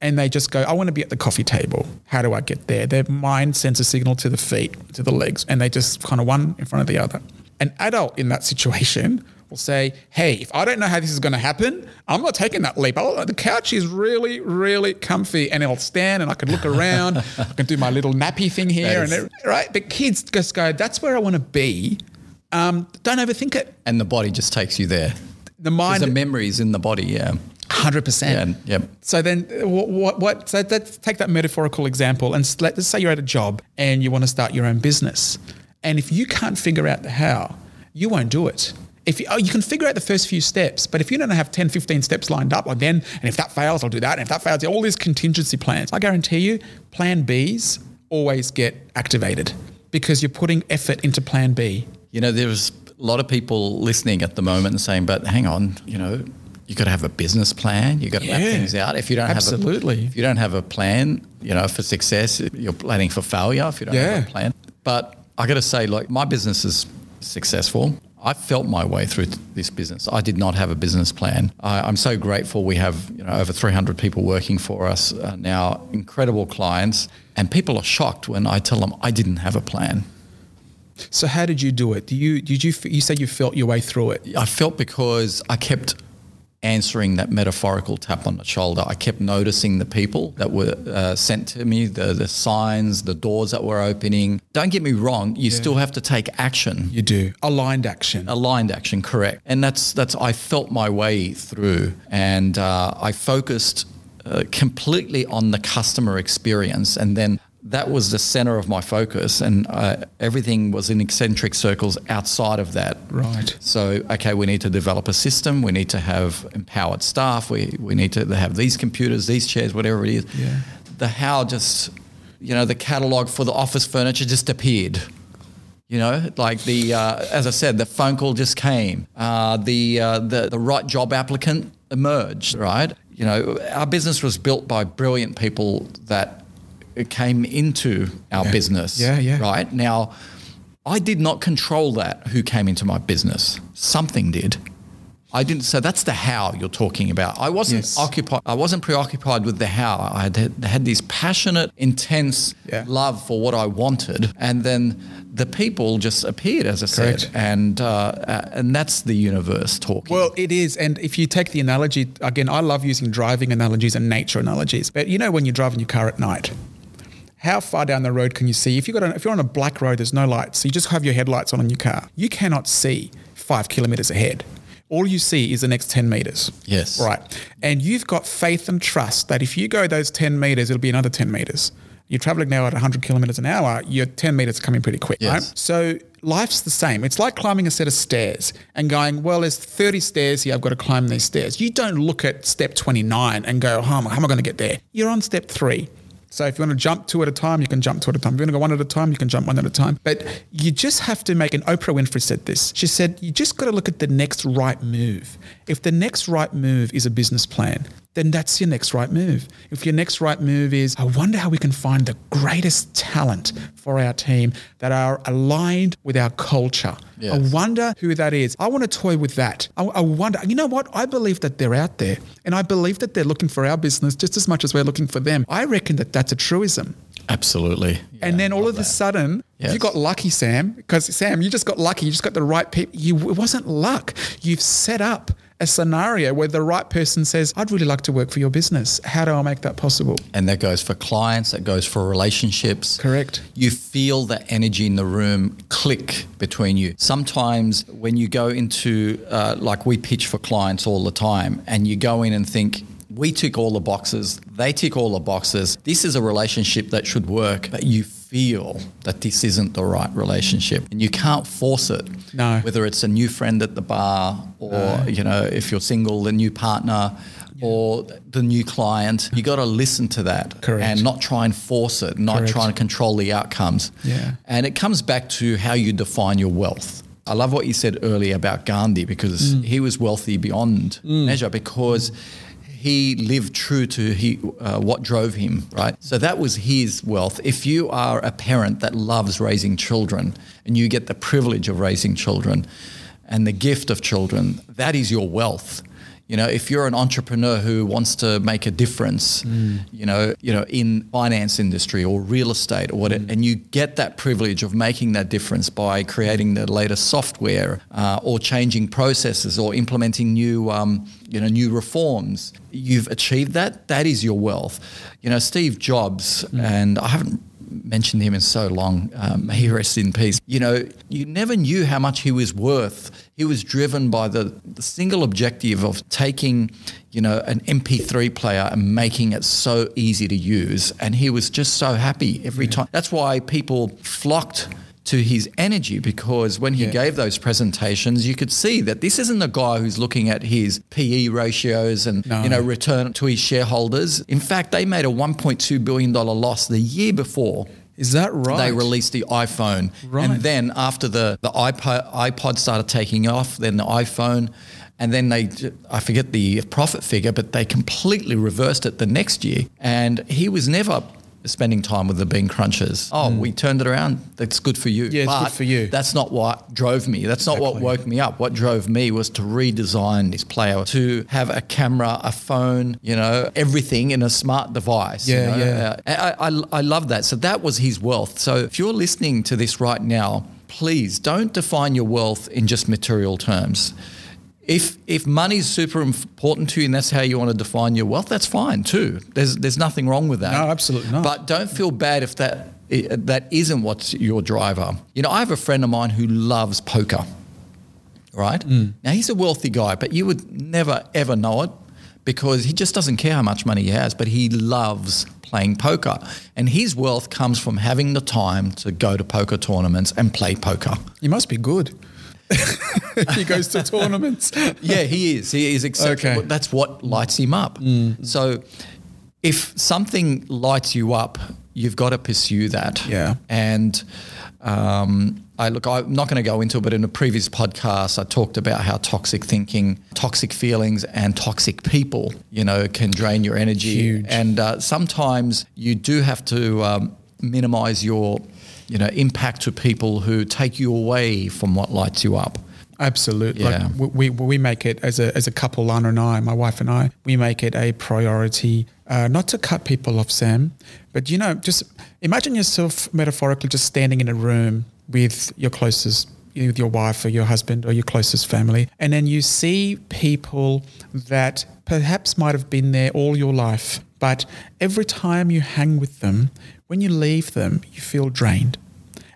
and they just go, I want to be at the coffee table. How do I get there? Their mind sends a signal to the feet, to the legs, and they just kind of one in front of the other. An adult in that situation will say, Hey, if I don't know how this is going to happen, I'm not taking that leap. I'll, the couch is really, really comfy, and I'll stand and I can look (laughs) around. I can do my little nappy thing here, and it, right. But kids just go, That's where I want to be. Um, don't overthink it. And the body just takes you there. The mind, the memories in the body, yeah. Hundred percent. and- yep. So then, what? what, what so let's take that metaphorical example, and let's say you're at a job and you want to start your own business, and if you can't figure out the how, you won't do it. If you, oh, you can figure out the first few steps, but if you don't have 10, 15 steps lined up, or then, and if that fails, I'll do that, and if that fails, all these contingency plans. I guarantee you, Plan Bs always get activated because you're putting effort into Plan B. You know, there's a lot of people listening at the moment and saying, but hang on, you know, you got to have a business plan. You got to map things out. If you don't have absolutely. a, if you don't have a plan, you know, for success, you're planning for failure. If you don't have a plan, but I got to say, like my business is successful. I felt my way through this business. I did not have a business plan. I, I'm so grateful. We have you know over 300 people working for us uh, now, incredible clients, and people are shocked when I tell them I didn't have a plan. So how did you do it? Do you did you you said you felt your way through it? I felt because I kept answering that metaphorical tap on the shoulder. I kept noticing the people that were uh, sent to me, the, the signs, the doors that were opening. Don't get me wrong, you still have to take action. You do aligned action. Aligned action, correct. And that's that's I felt my way through, and uh, I focused uh, completely on the customer experience, and then that was the center of my focus, and uh, everything was in eccentric circles outside of that. Right. So, okay, we need to develop a system. We need to have empowered staff. We we need to have these computers, these chairs, whatever it is. Yeah. The how just, you know, the catalog for the office furniture just appeared. You know, like the uh, as I said, the phone call just came. Uh, the uh, the the right job applicant emerged. Right. You know, our business was built by brilliant people that came into our Yeah. business. Yeah, yeah. Right now, I did not control that. Who came into my business? Something did. I didn't. So that's the how you're talking about. I wasn't Yes. occupied. I wasn't preoccupied with the how. I had had this passionate, intense Yeah. love for what I wanted, and then the people just appeared, as I Correct. said, and uh, uh, and that's the universe talking. Well, it is. And if you take the analogy, again, I love using driving analogies and nature analogies. But you know, when you're driving your car at night, how far down the road can you see? If, you've got a, if you're on a black road, there's no lights. So you just have your headlights on in your car. You cannot see five kilometers ahead. All you see is the next 10 meters. Yes. Right. And you've got faith and trust that if you go those 10 meters, it'll be another 10 meters. You're traveling now at 100 kilometers an hour, your 10 meters are coming pretty quick, Yes. right? So life's the same. It's like climbing a set of stairs and going, well, there's 30 stairs here. I've got to climb these stairs. You don't look at step 29 and go, how am I, how am I going to get there? You're on step three. So if you want to jump two at a time, you can jump two at a time. If you want to go one at a time, you can jump one at a time. But you just have to make, an Oprah Winfrey said this. She said, you just got to look at the next right move. If the next right move is a business plan, then that's your next right move. If your next right move is, I wonder how we can find the greatest talent for our team that are aligned with our culture. Yes. I wonder who that is. I want to toy with that. I, I wonder, you know what? I believe that they're out there and I believe that they're looking for our business just as much as we're looking for them. I reckon that that's a truism. Absolutely. and then all of a sudden, Yes. you got lucky, Sam, because Sam, you just got lucky. You just got the right people. You, it wasn't luck. You've set up a scenario where the right person says, I'd really like to work for your business. How do I make that possible? And that goes for clients, that goes for relationships. Correct. You feel the energy in the room click between you. Sometimes when you go into, uh, like we pitch for clients all the time, and you go in and think, we tick all the boxes, they tick all the boxes. This is a relationship that should work, but you feel that this isn't the right relationship and you can't force it. No. Whether it's a new friend at the bar or, you know, if you're single, the new partner or the new client, you got to listen to that Correct. and not try and force it, not Correct. try and control the outcomes. Yeah. And it comes back to how you define your wealth. I love what you said earlier about Gandhi because Mm. he was wealthy beyond measure because he lived true to he, uh, what drove him, right? So that was his wealth. If you are a parent that loves raising children and you get the privilege of raising children and the gift of children, that is your wealth. You know, if you're an entrepreneur who wants to make a difference, you know, you know, in finance industry or real estate or whatever, and you get that privilege of making that difference by creating the latest software uh, or changing processes or implementing new, um, you know, new reforms, you've achieved that. That is your wealth. You know, Steve Jobs, and I haven't mentioned him in so long. Um, may he rest in peace. You know, you never knew how much he was worth. He was driven by the, the single objective of taking, you know, an MP3 player and making it so easy to use. And he was just so happy every time. That's why people flocked to his energy because when he Yeah. gave those presentations, you could see that this isn't a guy who's looking at his PE ratios and No. you know return to his shareholders. In fact, they made a 1.2 billion dollar loss the year before Is that right? they released the iPhone. Right. And then after the, the iPod, iPod started taking off, then the iPhone, and then they, I forget the profit figure, but they completely reversed it the next year. And he was never spending time with the bean crunchers. Oh, we turned it around. That's good for you. Yeah, it's good for you. That's not what drove me. That's not what woke me up. What drove me was to redesign this player, to have a camera, a phone, you know, everything in a smart device. you Yeah, know? yeah. Uh, I, I, I love that. So that was his wealth. So if you're listening to this right now, please don't define your wealth in just material terms. If if money's super important to you and that's how you want to define your wealth, that's fine too. There's there's nothing wrong with that. No, absolutely not. But don't feel bad if that that isn't what's your driver. You know, I have a friend of mine who loves poker. Right Mm. now, he's a wealthy guy, but you would never ever know it because he just doesn't care how much money he has, but he loves playing poker, and his wealth comes from having the time to go to poker tournaments and play poker. You must be good. (laughs) he goes to tournaments. (laughs) yeah, he is. He is exceptional. Okay. That's what lights him up. So if something lights you up, you've got to pursue that. Yeah. And um, I look, I'm not going to go into it, but in a previous podcast, I talked about how toxic thinking, toxic feelings, and toxic people, you know, can drain your energy. Huge. And uh, sometimes you do have to um, minimize your, you know, impact to people who take you away from what lights you up. Absolutely. Yeah. Like we, we make it as a as a couple, Lana and I, my wife and I, we make it a priority uh, not to cut people off, Sam, but you know, just imagine yourself metaphorically just standing in a room with your closest with your wife or your husband or your closest family, and then you see people that perhaps might have been there all your life, but every time you hang with them, when you leave them, you feel drained.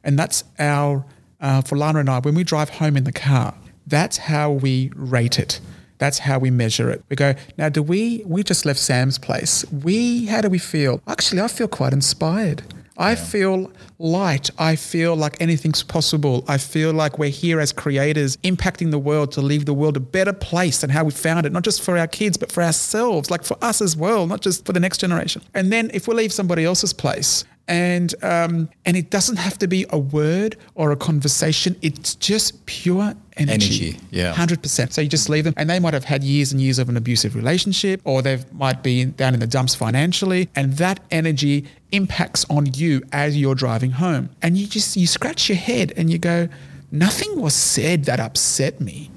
And that's our, uh, for Lana and I, when we drive home in the car, that's how we rate it. That's how we measure it. We go, now, do we, we just left Sam's place. We, how do we feel? Actually, I feel quite inspired. I feel light. I feel like anything's possible. I feel like we're here as creators, impacting the world to leave the world a better place than how we found it, not just for our kids, but for ourselves, like for us as well, not just for the next generation. And then if we leave somebody else's place, and um, and it doesn't have to be a word or a conversation. It's just pure energy. Energy, yeah. hundred percent. So you just leave them, and they might have had years and years of an abusive relationship, or they might be down in the dumps financially, and that energy impacts on you as you're driving home, and you just you scratch your head and you go, nothing was said that upset me,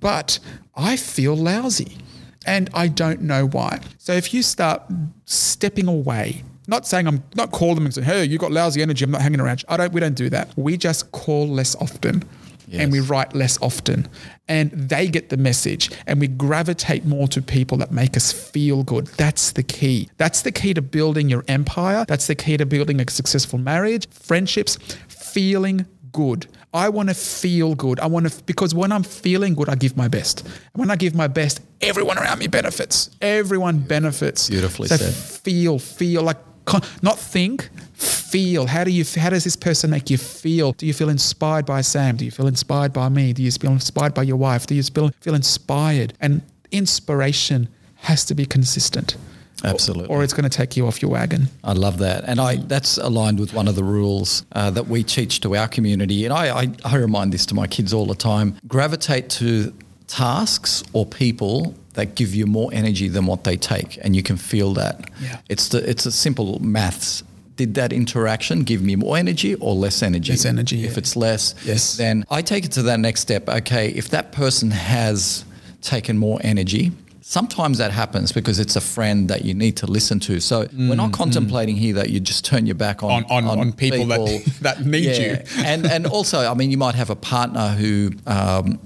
but I feel lousy and I don't know why. So if you start stepping away, not saying I'm not call them and say, "Hey, you got lousy energy. I'm not hanging around." I don't. We don't do that. We just call less often, and we write less often, and they get the message, and we gravitate more to people that make us feel good. That's the key. That's the key to building your empire. That's the key to building a successful marriage, friendships, feeling good. I want to feel good. I want to because when I'm feeling good, I give my best. And when I give my best, everyone around me benefits. Everyone benefits. Beautifully so said. Feel, feel like con- not think. Feel. How do you? How does this person make you feel? Do you feel inspired by Sam? Do you feel inspired by me? Do you feel inspired by your wife? Do you feel feel inspired? And inspiration has to be consistent. Absolutely. Or it's going to take you off your wagon. I love that, and I that's aligned with one of the rules uh, that we teach to our community. And I, I I remind this to my kids all the time: gravitate to tasks or people that give you more energy than what they take, and you can feel that. Yeah. It's the it's a simple maths. Did that interaction give me more energy or less energy? Less energy, If yeah. it's less, Yes. then I take it to that next step. Okay, if that person has taken more energy, sometimes that happens because it's a friend that you need to listen to. So we're not contemplating here that you just turn your back on Mm, On- on- on people that- (laughs) that need you. (laughs) and and also, I mean, you might have a partner who, um,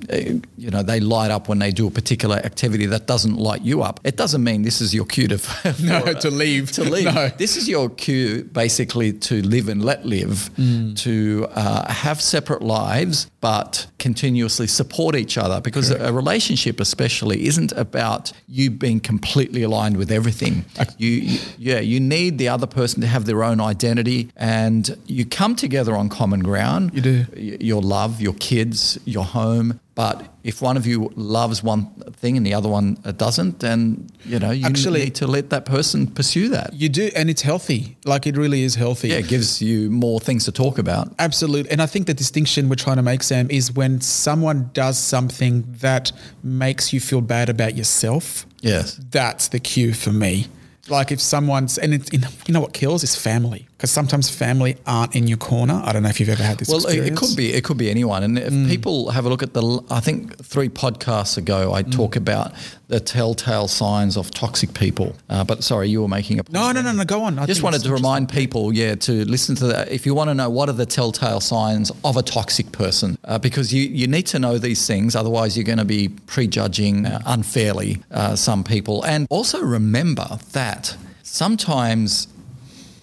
you know, they light up when they do a particular activity that doesn't light you up. It doesn't mean this is your cue to (laughs) No, for- to leave. To leave. No. This is your cue, basically, to live and let live, Mm. to uh, have separate lives, but continuously support each other. Because a, a relationship, especially, isn't about you being completely aligned with everything. You, you, yeah, you need the other person to have their own identity, and you come together on common ground. You do. Your love, your kids, your home. But if one of you loves one thing and the other one doesn't, then you know you Actually- need to let that person pursue that. You do, and it's healthy. Like it really is healthy. Yeah, it gives you more things to talk about. Absolutely. And I think the distinction we're trying to make, Sam, is when someone does something that makes you feel bad about yourself. Yes. That's the cue for me. Like if someone's, and it, you know what kills is family. Because sometimes family aren't in your corner. I don't know if you've ever had this Well, it, experience. it could be it could be anyone, and if people have a look at the, I think three podcasts ago I talk about the telltale signs of toxic people. Uh, but sorry, you were making a point. No, no, no, no. Go on. I Just wanted to remind people, yeah, to listen to that. If you want to know what are the telltale signs of a toxic person, uh, because you, you need to know these things, otherwise you're going to be prejudging uh, unfairly uh, some people. And also remember that sometimes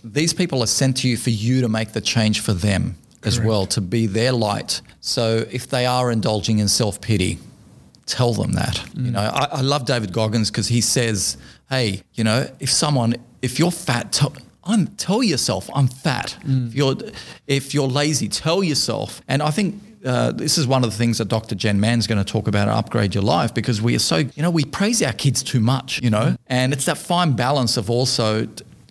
these people are sent to you for you to make the change for them as well, to be their light. So if they are indulging in self pity, tell them that. You mm. know, I, I love David Goggins because he says, "Hey, you know, if someone, if you're fat, tell, I'm, tell yourself I'm fat. Mm. If you're if you're lazy, tell yourself." And I think. Uh, this is one of the things that Dr. Jen Mann's going to talk about Upgrade Your Life because we are so, you know, we praise our kids too much, you know, mm. and it's that fine balance of also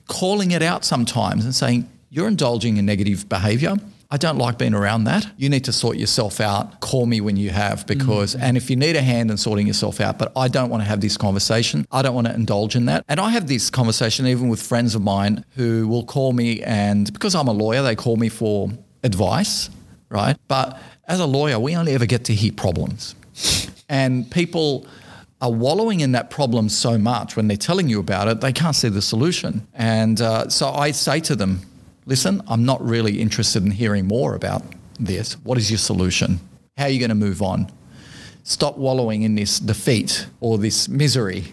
calling it out sometimes and saying, you're indulging in negative behavior. I don't like being around that. You need to sort yourself out. Call me when you have, because, mm. and if you need a hand in sorting yourself out, but I don't want to have this conversation. I don't want to indulge in that. And I have this conversation even with friends of mine who will call me, and because I'm a lawyer, they call me for advice, right? But as a lawyer, we only ever get to hear problems. And people are wallowing in that problem so much when they're telling you about it, they can't see the solution. And uh, so I say to them, listen, I'm not really interested in hearing more about this. What is your solution? How are you going to move on? Stop wallowing in this defeat or this misery.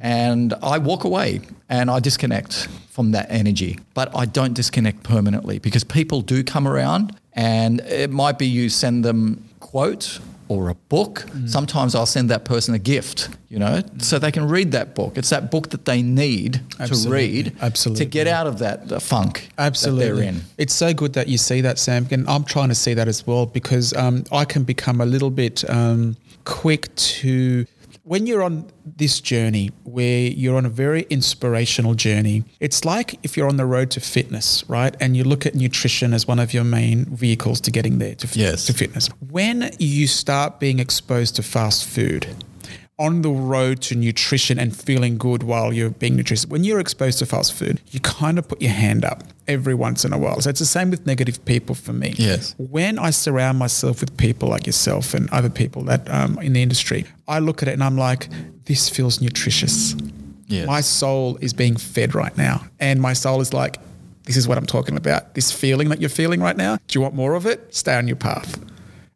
And I walk away and I disconnect from that energy. But I don't disconnect permanently because people do come around and it might be you send them quote or a book. Sometimes I'll send that person a gift, you know, so they can read that book. It's that book that they need to read Absolutely. to get out of that the funk Absolutely. that they're in. It's so good that you see that, Sam. And I'm trying to see that as well because um, I can become a little bit um, quick to. When you're on this journey where you're on a very inspirational journey, it's like if you're on the road to fitness, right? And you look at nutrition as one of your main vehicles to getting there to, Yes. to fitness. When you start being exposed to fast food, on the road to nutrition and feeling good while you're being nutritious. When you're exposed to fast food, you kind of put your hand up every once in a while. So it's the same with negative people for me. Yes. When I surround myself with people like yourself and other people that um, in the industry, I look at it and I'm like, this feels nutritious. Yes. My soul is being fed right now. And my soul is like, this is what I'm talking about. This feeling that you're feeling right now. Do you want more of it? Stay on your path.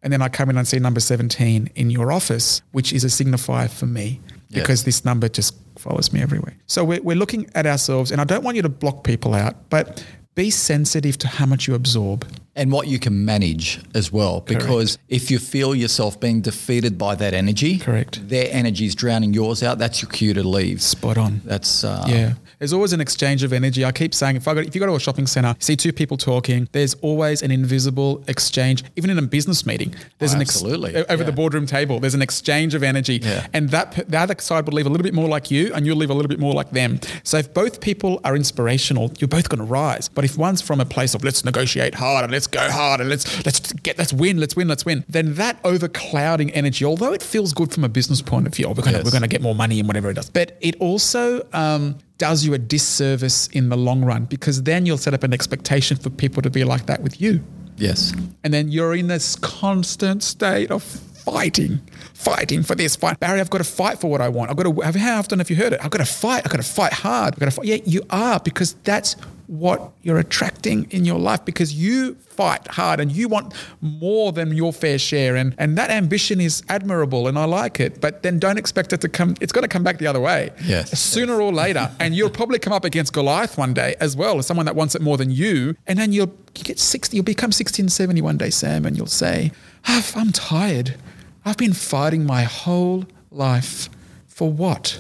And then I come in and see number 17 in your office, which is a signifier for me Yeah. because this number just follows me everywhere. So we're, we're looking at ourselves, and I don't want you to block people out, but be sensitive to how much you absorb. and what you can manage as well. Because if you feel yourself being defeated by that energy, Correct. their energy is drowning yours out. That's your cue to leave. Spot on. That's uh, Yeah. There's always an exchange of energy. I keep saying if I go, if you go to a shopping center, see two people talking, there's always an invisible exchange. Even in a business meeting, there's Oh, an ex- absolutely. over the boardroom table. There's an exchange of energy, Yeah. and that the other side will leave a little bit more like you, and you'll leave a little bit more like them. So if both people are inspirational, you're both going to rise. But if one's from a place of let's negotiate hard and let's go hard and let's let's get let's win, let's win, let's win, then that overclouding energy, although it feels good from a business point of view, we're gonna Yes. we're gonna get more money and whatever it does, but it also um, does you a disservice in the long run because then you'll set up an expectation for people to be like that with you. yes. And then you're in this constant state of fighting, fighting for this fight. Barry, I've got to fight for what I want. I've got to, have, how often have you heard it? I've got to fight. I've got to fight hard. I've got to fight. Yeah, you are because that's what you're attracting in your life because you fight hard and you want more than your fair share. And, and that ambition is admirable and I like it. But then don't expect it to come, it's going to come back the other way. Yes. Sooner or later. (laughs) and you'll probably come up against Goliath one day as well as someone that wants it more than you. And then you'll you get 60, you'll become 16, 70 one day, Sam, and you'll say, "Ah, I'm tired. I've been fighting my whole life. For what?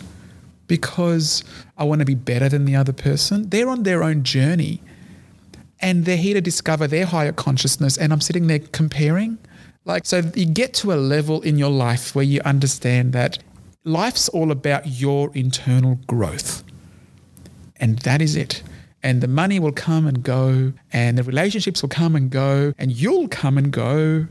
Because I want to be better than the other person. They're on their own journey and they're here to discover their higher consciousness. And I'm sitting there comparing. Like, so you get to a level in your life where you understand that life's all about your internal growth. And that is it. And the money will come and go, and the relationships will come and go, and you'll come and go.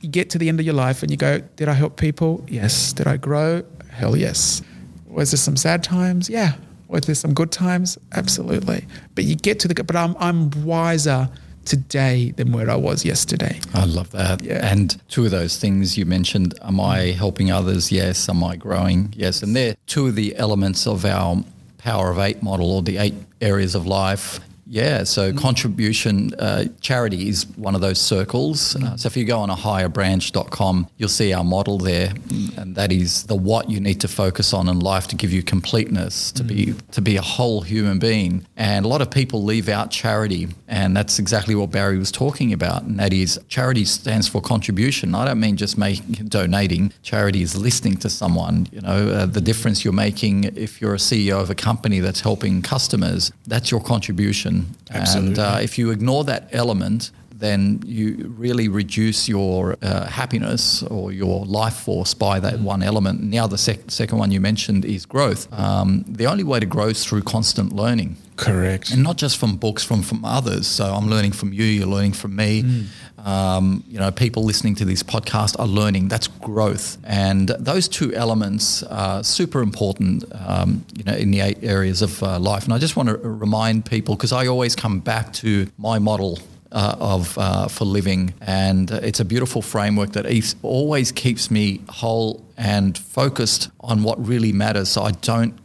You get to the end of your life and you go, Did I help people? Yes. Did I grow? Hell yes. Was there some sad times? Yeah. Was there some good times? Absolutely. But you get to the but I'm I'm wiser today than where I was yesterday. I love that. Yeah. And two of those things you mentioned, am I helping others? Yes. Am I growing? Yes. And they're two of the elements of our power of eight model or the eight areas of life. Yeah, so Mm. contribution, uh, charity is one of those circles. Mm. Uh, so if you go on a higherbranch.com, you'll see our model there, and that is the what you need to focus on in life to give you completeness, to be Mm. to be a whole human being. And a lot of people leave out charity, and that's exactly what Barry was talking about. And that is charity stands for contribution. I don't mean just making donating. Charity is listening to someone. You know, uh, the difference you're making if you're a CEO of a company that's helping customers. That's your contribution. And Absolutely. uh, if you ignore that element, then you really reduce your uh, happiness or your life force by that one element. Now, the sec- second one you mentioned is growth. Um, the only way to grow is through constant learning. Correct. And not just from books, from from others. So I'm learning from you. You're learning from me. Um, you know, people listening to this podcast are learning. That's growth, and those two elements are super important. Um, you know, in the eight areas of uh, life. And I just want to remind people because I always come back to my model. Uh, of uh, for living, and it's a beautiful framework that always keeps me whole and focused on what really matters. So I don't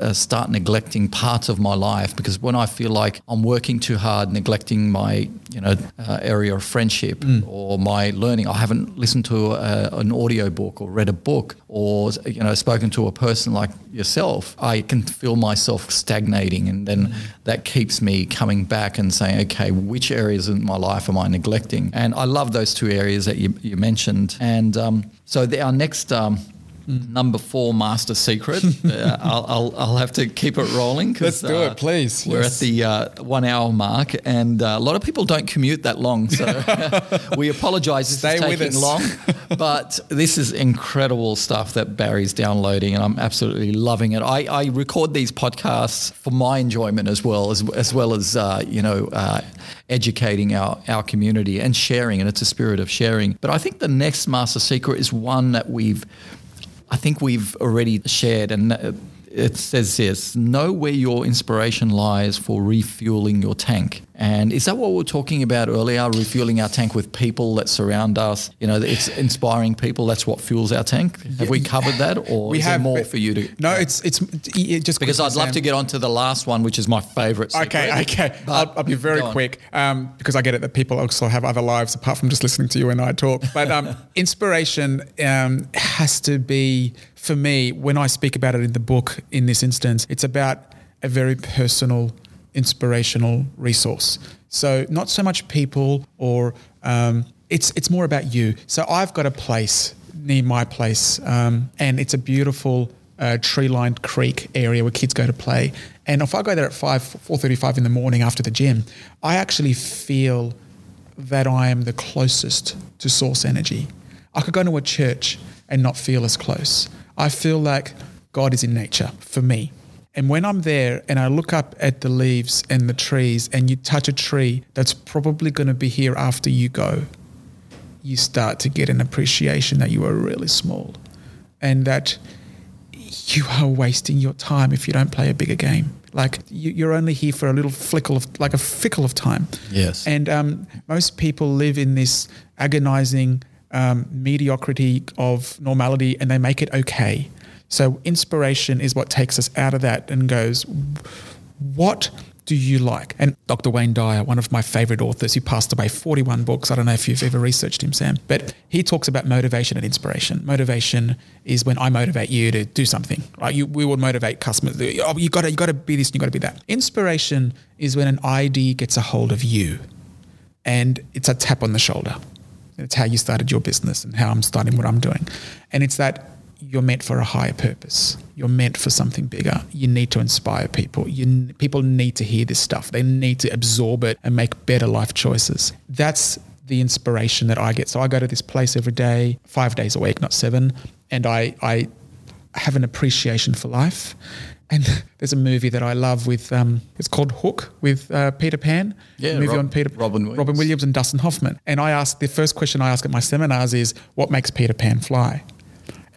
uh, start neglecting parts of my life because when I feel like I'm working too hard, neglecting my you know uh, area of friendship or my learning, I haven't listened to a, an audio book or read a book or you know spoken to a person like yourself. I can feel myself stagnating, and then that keeps me coming back and saying, okay, which areas in my life am I neglecting? And I love those two areas that you, you mentioned. And um, so the, our next. Um, Number four, master secret. (laughs) uh, I'll, I'll, I'll have to keep it rolling. Let's do it, please. We're Yes. at the uh, one hour mark, and uh, a lot of people don't commute that long. So (laughs) (laughs) we apologize if Stay it's with taking long. But this is incredible stuff that Barry's downloading, and I'm absolutely loving it. I, I record these podcasts for my enjoyment as well, as, as well as, uh, you know, uh, educating our, our community and sharing, and it's a spirit of sharing. But I think the next master secret is one that we've I think we've already shared, and uh, it says this know where your inspiration lies for refueling your tank. And is that what we were talking about earlier? Refueling our tank with people that surround us. You know, it's inspiring people. That's what fuels our tank. Have we covered that, or We is have there more for you to? No, it's it's it just because I'd love Sam. to get on to the last one, which is my favorite. Okay, okay. I'll, I'll be very quick um, because I get it that people also have other lives apart from just listening to you and I talk. But um, (laughs) inspiration um, has to be, for me, when I speak about it in the book in this instance, it's about a very personal, inspirational resource. So not so much people or um, it's it's more about you. So I've got a place near my place, um, and it's a beautiful uh, tree-lined creek area where kids go to play. And if I go there at five, four thirty-five in the morning after the gym, I actually feel that I am the closest to source energy. I could go to a church and not feel as close. I feel like God is in nature for me. And when I'm there and I look up at the leaves and the trees and you touch a tree that's probably going to be here after you go, you start to get an appreciation that you are really small and that you are wasting your time if you don't play a bigger game. Like you, you're only here for a little flickle of, like a fickle of time. Yes. And um, most people live in this agonizing um, mediocrity of normality and they make it okay. So inspiration is what takes us out of that and goes, what do you like? And Dr. Wayne Dyer, one of my favorite authors, he passed away 41 books. I don't know if you've ever researched him, Sam, but he talks about motivation and inspiration. Motivation is when I motivate you to do something, right? You, we would motivate customers. Oh, you gotta, you gotta be this, you gotta be that. Inspiration is when an idea gets a hold of you and it's a tap on the shoulder. It's how you started your business and how I'm starting what I'm doing. And it's that you're meant for a higher purpose. You're meant for something bigger. You need to inspire people. You people need to hear this stuff. They need to absorb it and make better life choices. That's the inspiration that I get. So I go to this place every day, five days a week, not seven, and I I have an appreciation for life. And (laughs) there's a movie that I love with um, it's called Hook with uh, Peter Pan. Yeah, movie Rob- on Peter Robin Williams. Robin Williams and Dustin Hoffman. And I ask the first question I ask at my seminars is, "What makes Peter Pan fly?"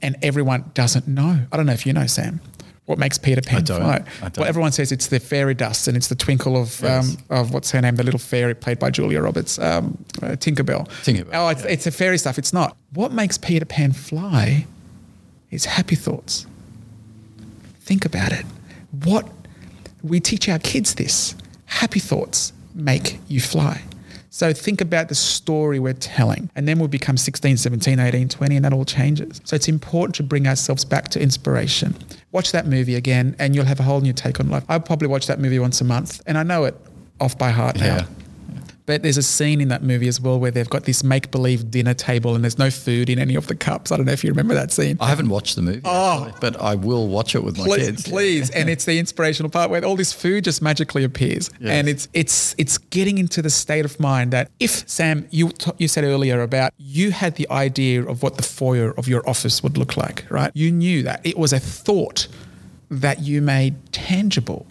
And everyone doesn't know. I don't know if you know, Sam. What makes Peter Pan don't. fly? I don't. Well, everyone says it's the fairy dust and it's the twinkle of Yes. um, of what's her name, the little fairy played by Julia Roberts, um, uh, Tinkerbell. Tinkerbell, Oh, it's, yeah. it's a fairy stuff. It's not. What makes Peter Pan fly is happy thoughts. Think about it. What we teach our kids this happy thoughts make you fly. So think about the story we're telling, and then we'll become 16, 17, 18, 20, and that all changes. So it's important to bring ourselves back to inspiration. Watch that movie again, and you'll have a whole new take on life. I'll probably watch that movie once a month, and I know it off by heart now. But there's a scene in that movie as well where they've got this make believe dinner table and there's no food in any of the cups. I don't know if you remember that scene. I haven't watched the movie, Oh. actually, but I will watch it with my please, kids. please. and it's the inspirational part where all this food just magically appears, Yes. and it's it's it's getting into the state of mind that if Sam, you t- you said earlier about you had the idea of what the foyer of your office would look like, right? You knew that it was a thought that you made tangible.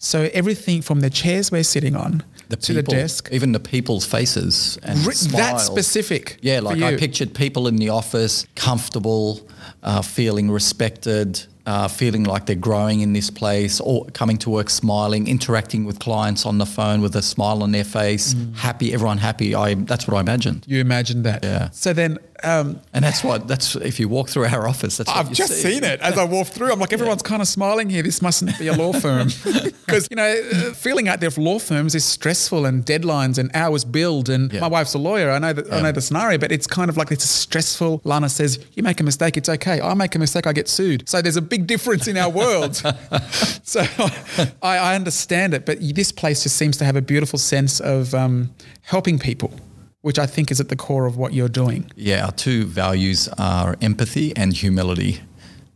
So everything from the chairs we're sitting on The to the desk, even the people's faces and smiles. that specific. Yeah, like I pictured people in the office, comfortable, uh, feeling respected, uh, feeling like they're growing in this place, or coming to work smiling, interacting with clients on the phone with a smile on their face, Mm. happy, everyone happy. I that's what I imagined, You imagined that. Yeah. So then, um, and that's what that's if you walk through our office, that's what I've just see. seen it as I walk through. I'm like, everyone's kind of smiling here. This mustn't be a law firm. (laughs) Because, you know, uh, feeling out there for law firms is stressful and deadlines and hours billed. And Yeah. my wife's a lawyer. I know that I know the scenario, but it's kind of like it's stressful. Lana says, you make a mistake, it's okay. I make a mistake, I get sued. So there's a big difference in our world. (laughs) so I, I understand it. But this place just seems to have a beautiful sense of um, helping people, which I think is at the core of what you're doing. Yeah, our two values are empathy and humility.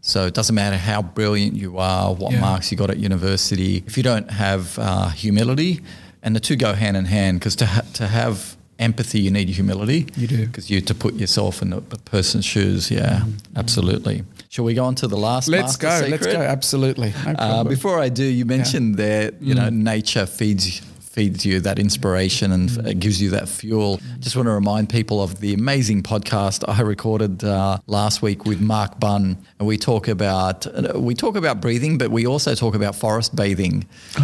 So it doesn't matter how brilliant you are, what Yeah. marks you got at university, if you don't have uh, humility, and the two go hand in hand because to, ha- to have empathy, you need humility. You do. Because you to put yourself in a a person's shoes. Yeah, absolutely. Shall we go on to the last one? Let's go. secret? Let's go. Absolutely. No Uh. Mm. before I do, you mentioned that you know nature feeds feeds you that inspiration and Mm. gives you that fuel. Just want to remind people of the amazing podcast I recorded uh, last week with Mark Bunn, and we talk about uh, we talk about breathing, but we also talk about forest bathing,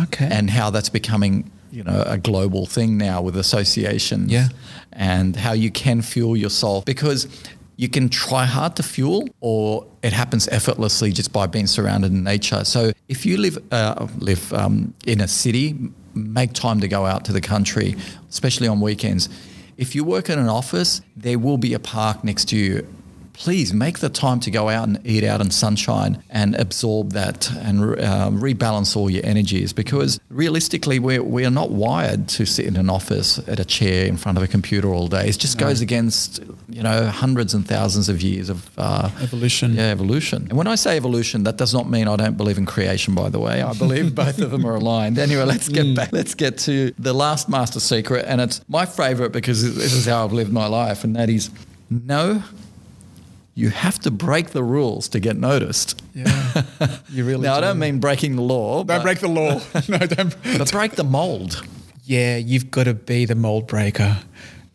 Okay. and how that's becoming you know a global thing now with associations, Yeah. and how you can fuel yourself because you can try hard to fuel or it happens effortlessly just by being surrounded in nature. So if you live uh, live um, in a city, make time to go out to the country, especially on weekends. If you work in an office, there will be a park next to you. Please make the time to go out and eat out in sunshine and absorb that and uh, rebalance all your energies because realistically, we're, we are not wired to sit in an office at a chair in front of a computer all day. It just goes against, you know, hundreds and thousands of years of uh, Evolution. Yeah, evolution. And when I say evolution, that does not mean I don't believe in creation, by the way. I (laughs) believe both of them are aligned. Anyway, let's get back. Let's get to the last master secret. And it's my favorite because this is how I've lived my life. And that is no, you have to break the rules to get noticed. Yeah. You really (laughs) Now, I do. don't mean breaking the law, Don't break the law. (laughs) no, don't. but break the mold. Yeah, you've got to be the mold breaker.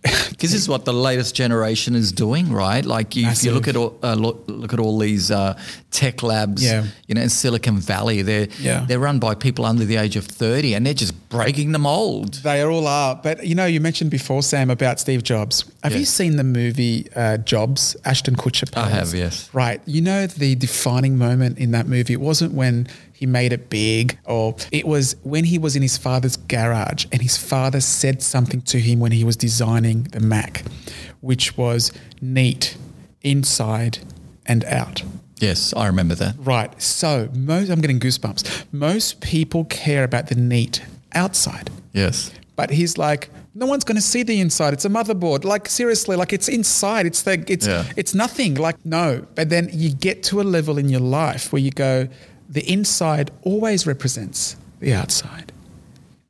(laughs) Because this is what the latest generation is doing, right? Like you, if you look at all, uh, look, look at all these uh, tech labs, Yeah. you know, in Silicon Valley, they're Yeah. they're run by people under the age of thirty, and they're just breaking the mold. They all are. But you know, you mentioned before, Sam, about Steve Jobs. Have you seen the movie uh, Jobs? Ashton Kutcher. I plays? have, yes. Right. You know the defining moment in that movie. It wasn't when he made it big, or it was when he was in his father's garage and his father said something to him when he was designing the Mac, which was neat inside and out. Yes, I remember that. Right. So most I'm getting goosebumps. Most people care about the neat outside. Yes, But he's like, no one's going to see the inside. It's a motherboard. Like seriously, like it's inside. It's the it's Yeah. it's nothing. Like no. But then you get to a level in your life where you go, the inside always represents the outside,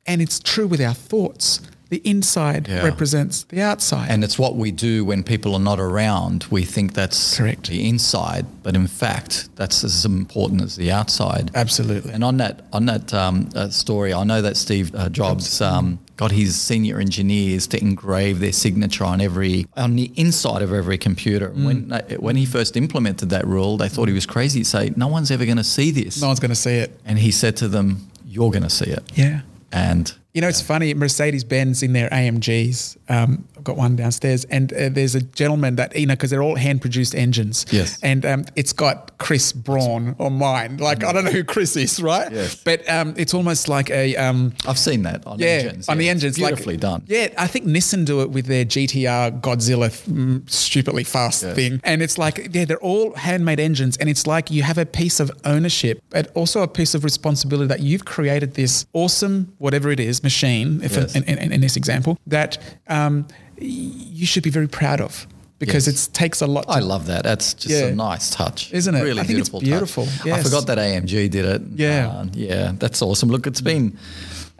and it's true with our thoughts. The inside Yeah. represents the outside. and it's what we do when people are not around. We think that's Correct. the inside, but in fact, that's as important as the outside. Absolutely. And on that on that um, uh, story, I know that Steve uh, Jobs um, got his senior engineers to engrave their signature on every on the inside of every computer. Mm. When uh, when he first implemented that rule, they thought he was crazy. Say, no one's ever going to see this. No one's going to see it. And he said to them, "You're going to see it." Yeah. And You know, it's funny. Mercedes Benz in their AMGs. Um, I've got one downstairs, and uh, there's a gentleman that you know because they're all hand produced engines. Yes. And um, it's got Chris Braun on mine. Like I don't know who Chris is, right? Yes. But um, it's almost like a um, I've seen that on yeah engines. on the yeah. Engines. beautifully like, done. Yeah, I think Nissan do it with their GTR Godzilla mm, stupidly fast thing, and it's like yeah, they're all handmade engines, and it's like you have a piece of ownership, but also a piece of responsibility that you've created this awesome whatever it is machine. If Yes. in, in, in this example, that um, you should be very proud of because Yes. it takes a lot. I love that. That's just Yeah. a nice touch, Isn't it? Really I think it's beautiful. touch. beautiful, I forgot that AMG did it. Yeah. Uh, yeah, that's awesome. Look, it's been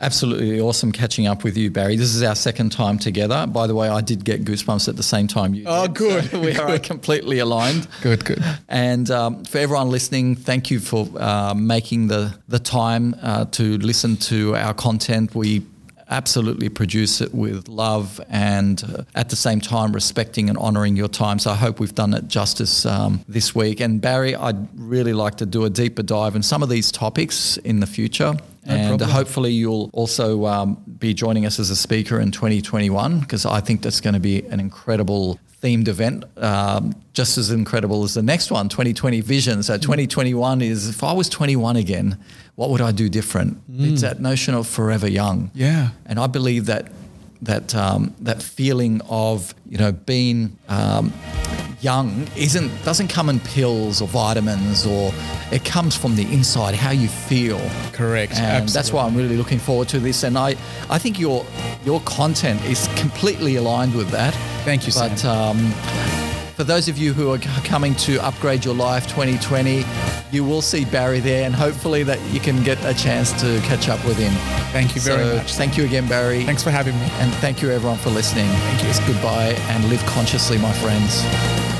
absolutely awesome catching up with you, Barry. This is our second time together. By the way, I did get goosebumps at the same time you. Oh, did, good, so (laughs) we are completely aligned. Good, good. And um, for everyone listening, thank you for uh, making the the time uh, to listen to our content. We absolutely produce it with love and uh, at the same time respecting and honoring your time. So I hope we've done it justice um, this week. And Barry, I'd really like to do a deeper dive in some of these topics in the future. And problem. hopefully you'll also um, be joining us as a speaker in 2021 because I think that's going to be an incredible themed event, um, just as incredible as the next one, 2020 Vision. So 2021 is if I was 21 again, what would I do different? It's that notion of forever young. Yeah. And I believe that that um, that feeling of you know being um, young isn't doesn't come in pills or vitamins or it comes from the inside how you feel Correct. and that's why I'm really looking forward to this and I I think your your content is completely aligned with that Thank you, but Sam. um, for those of you who are coming to upgrade your life 2020 you will see Barry there and hopefully that you can get a chance to catch up with him Thank you very So much. thank you again Barry Thanks for having me. and thank you everyone for listening. Thank you. It's goodbye and live consciously, my friends.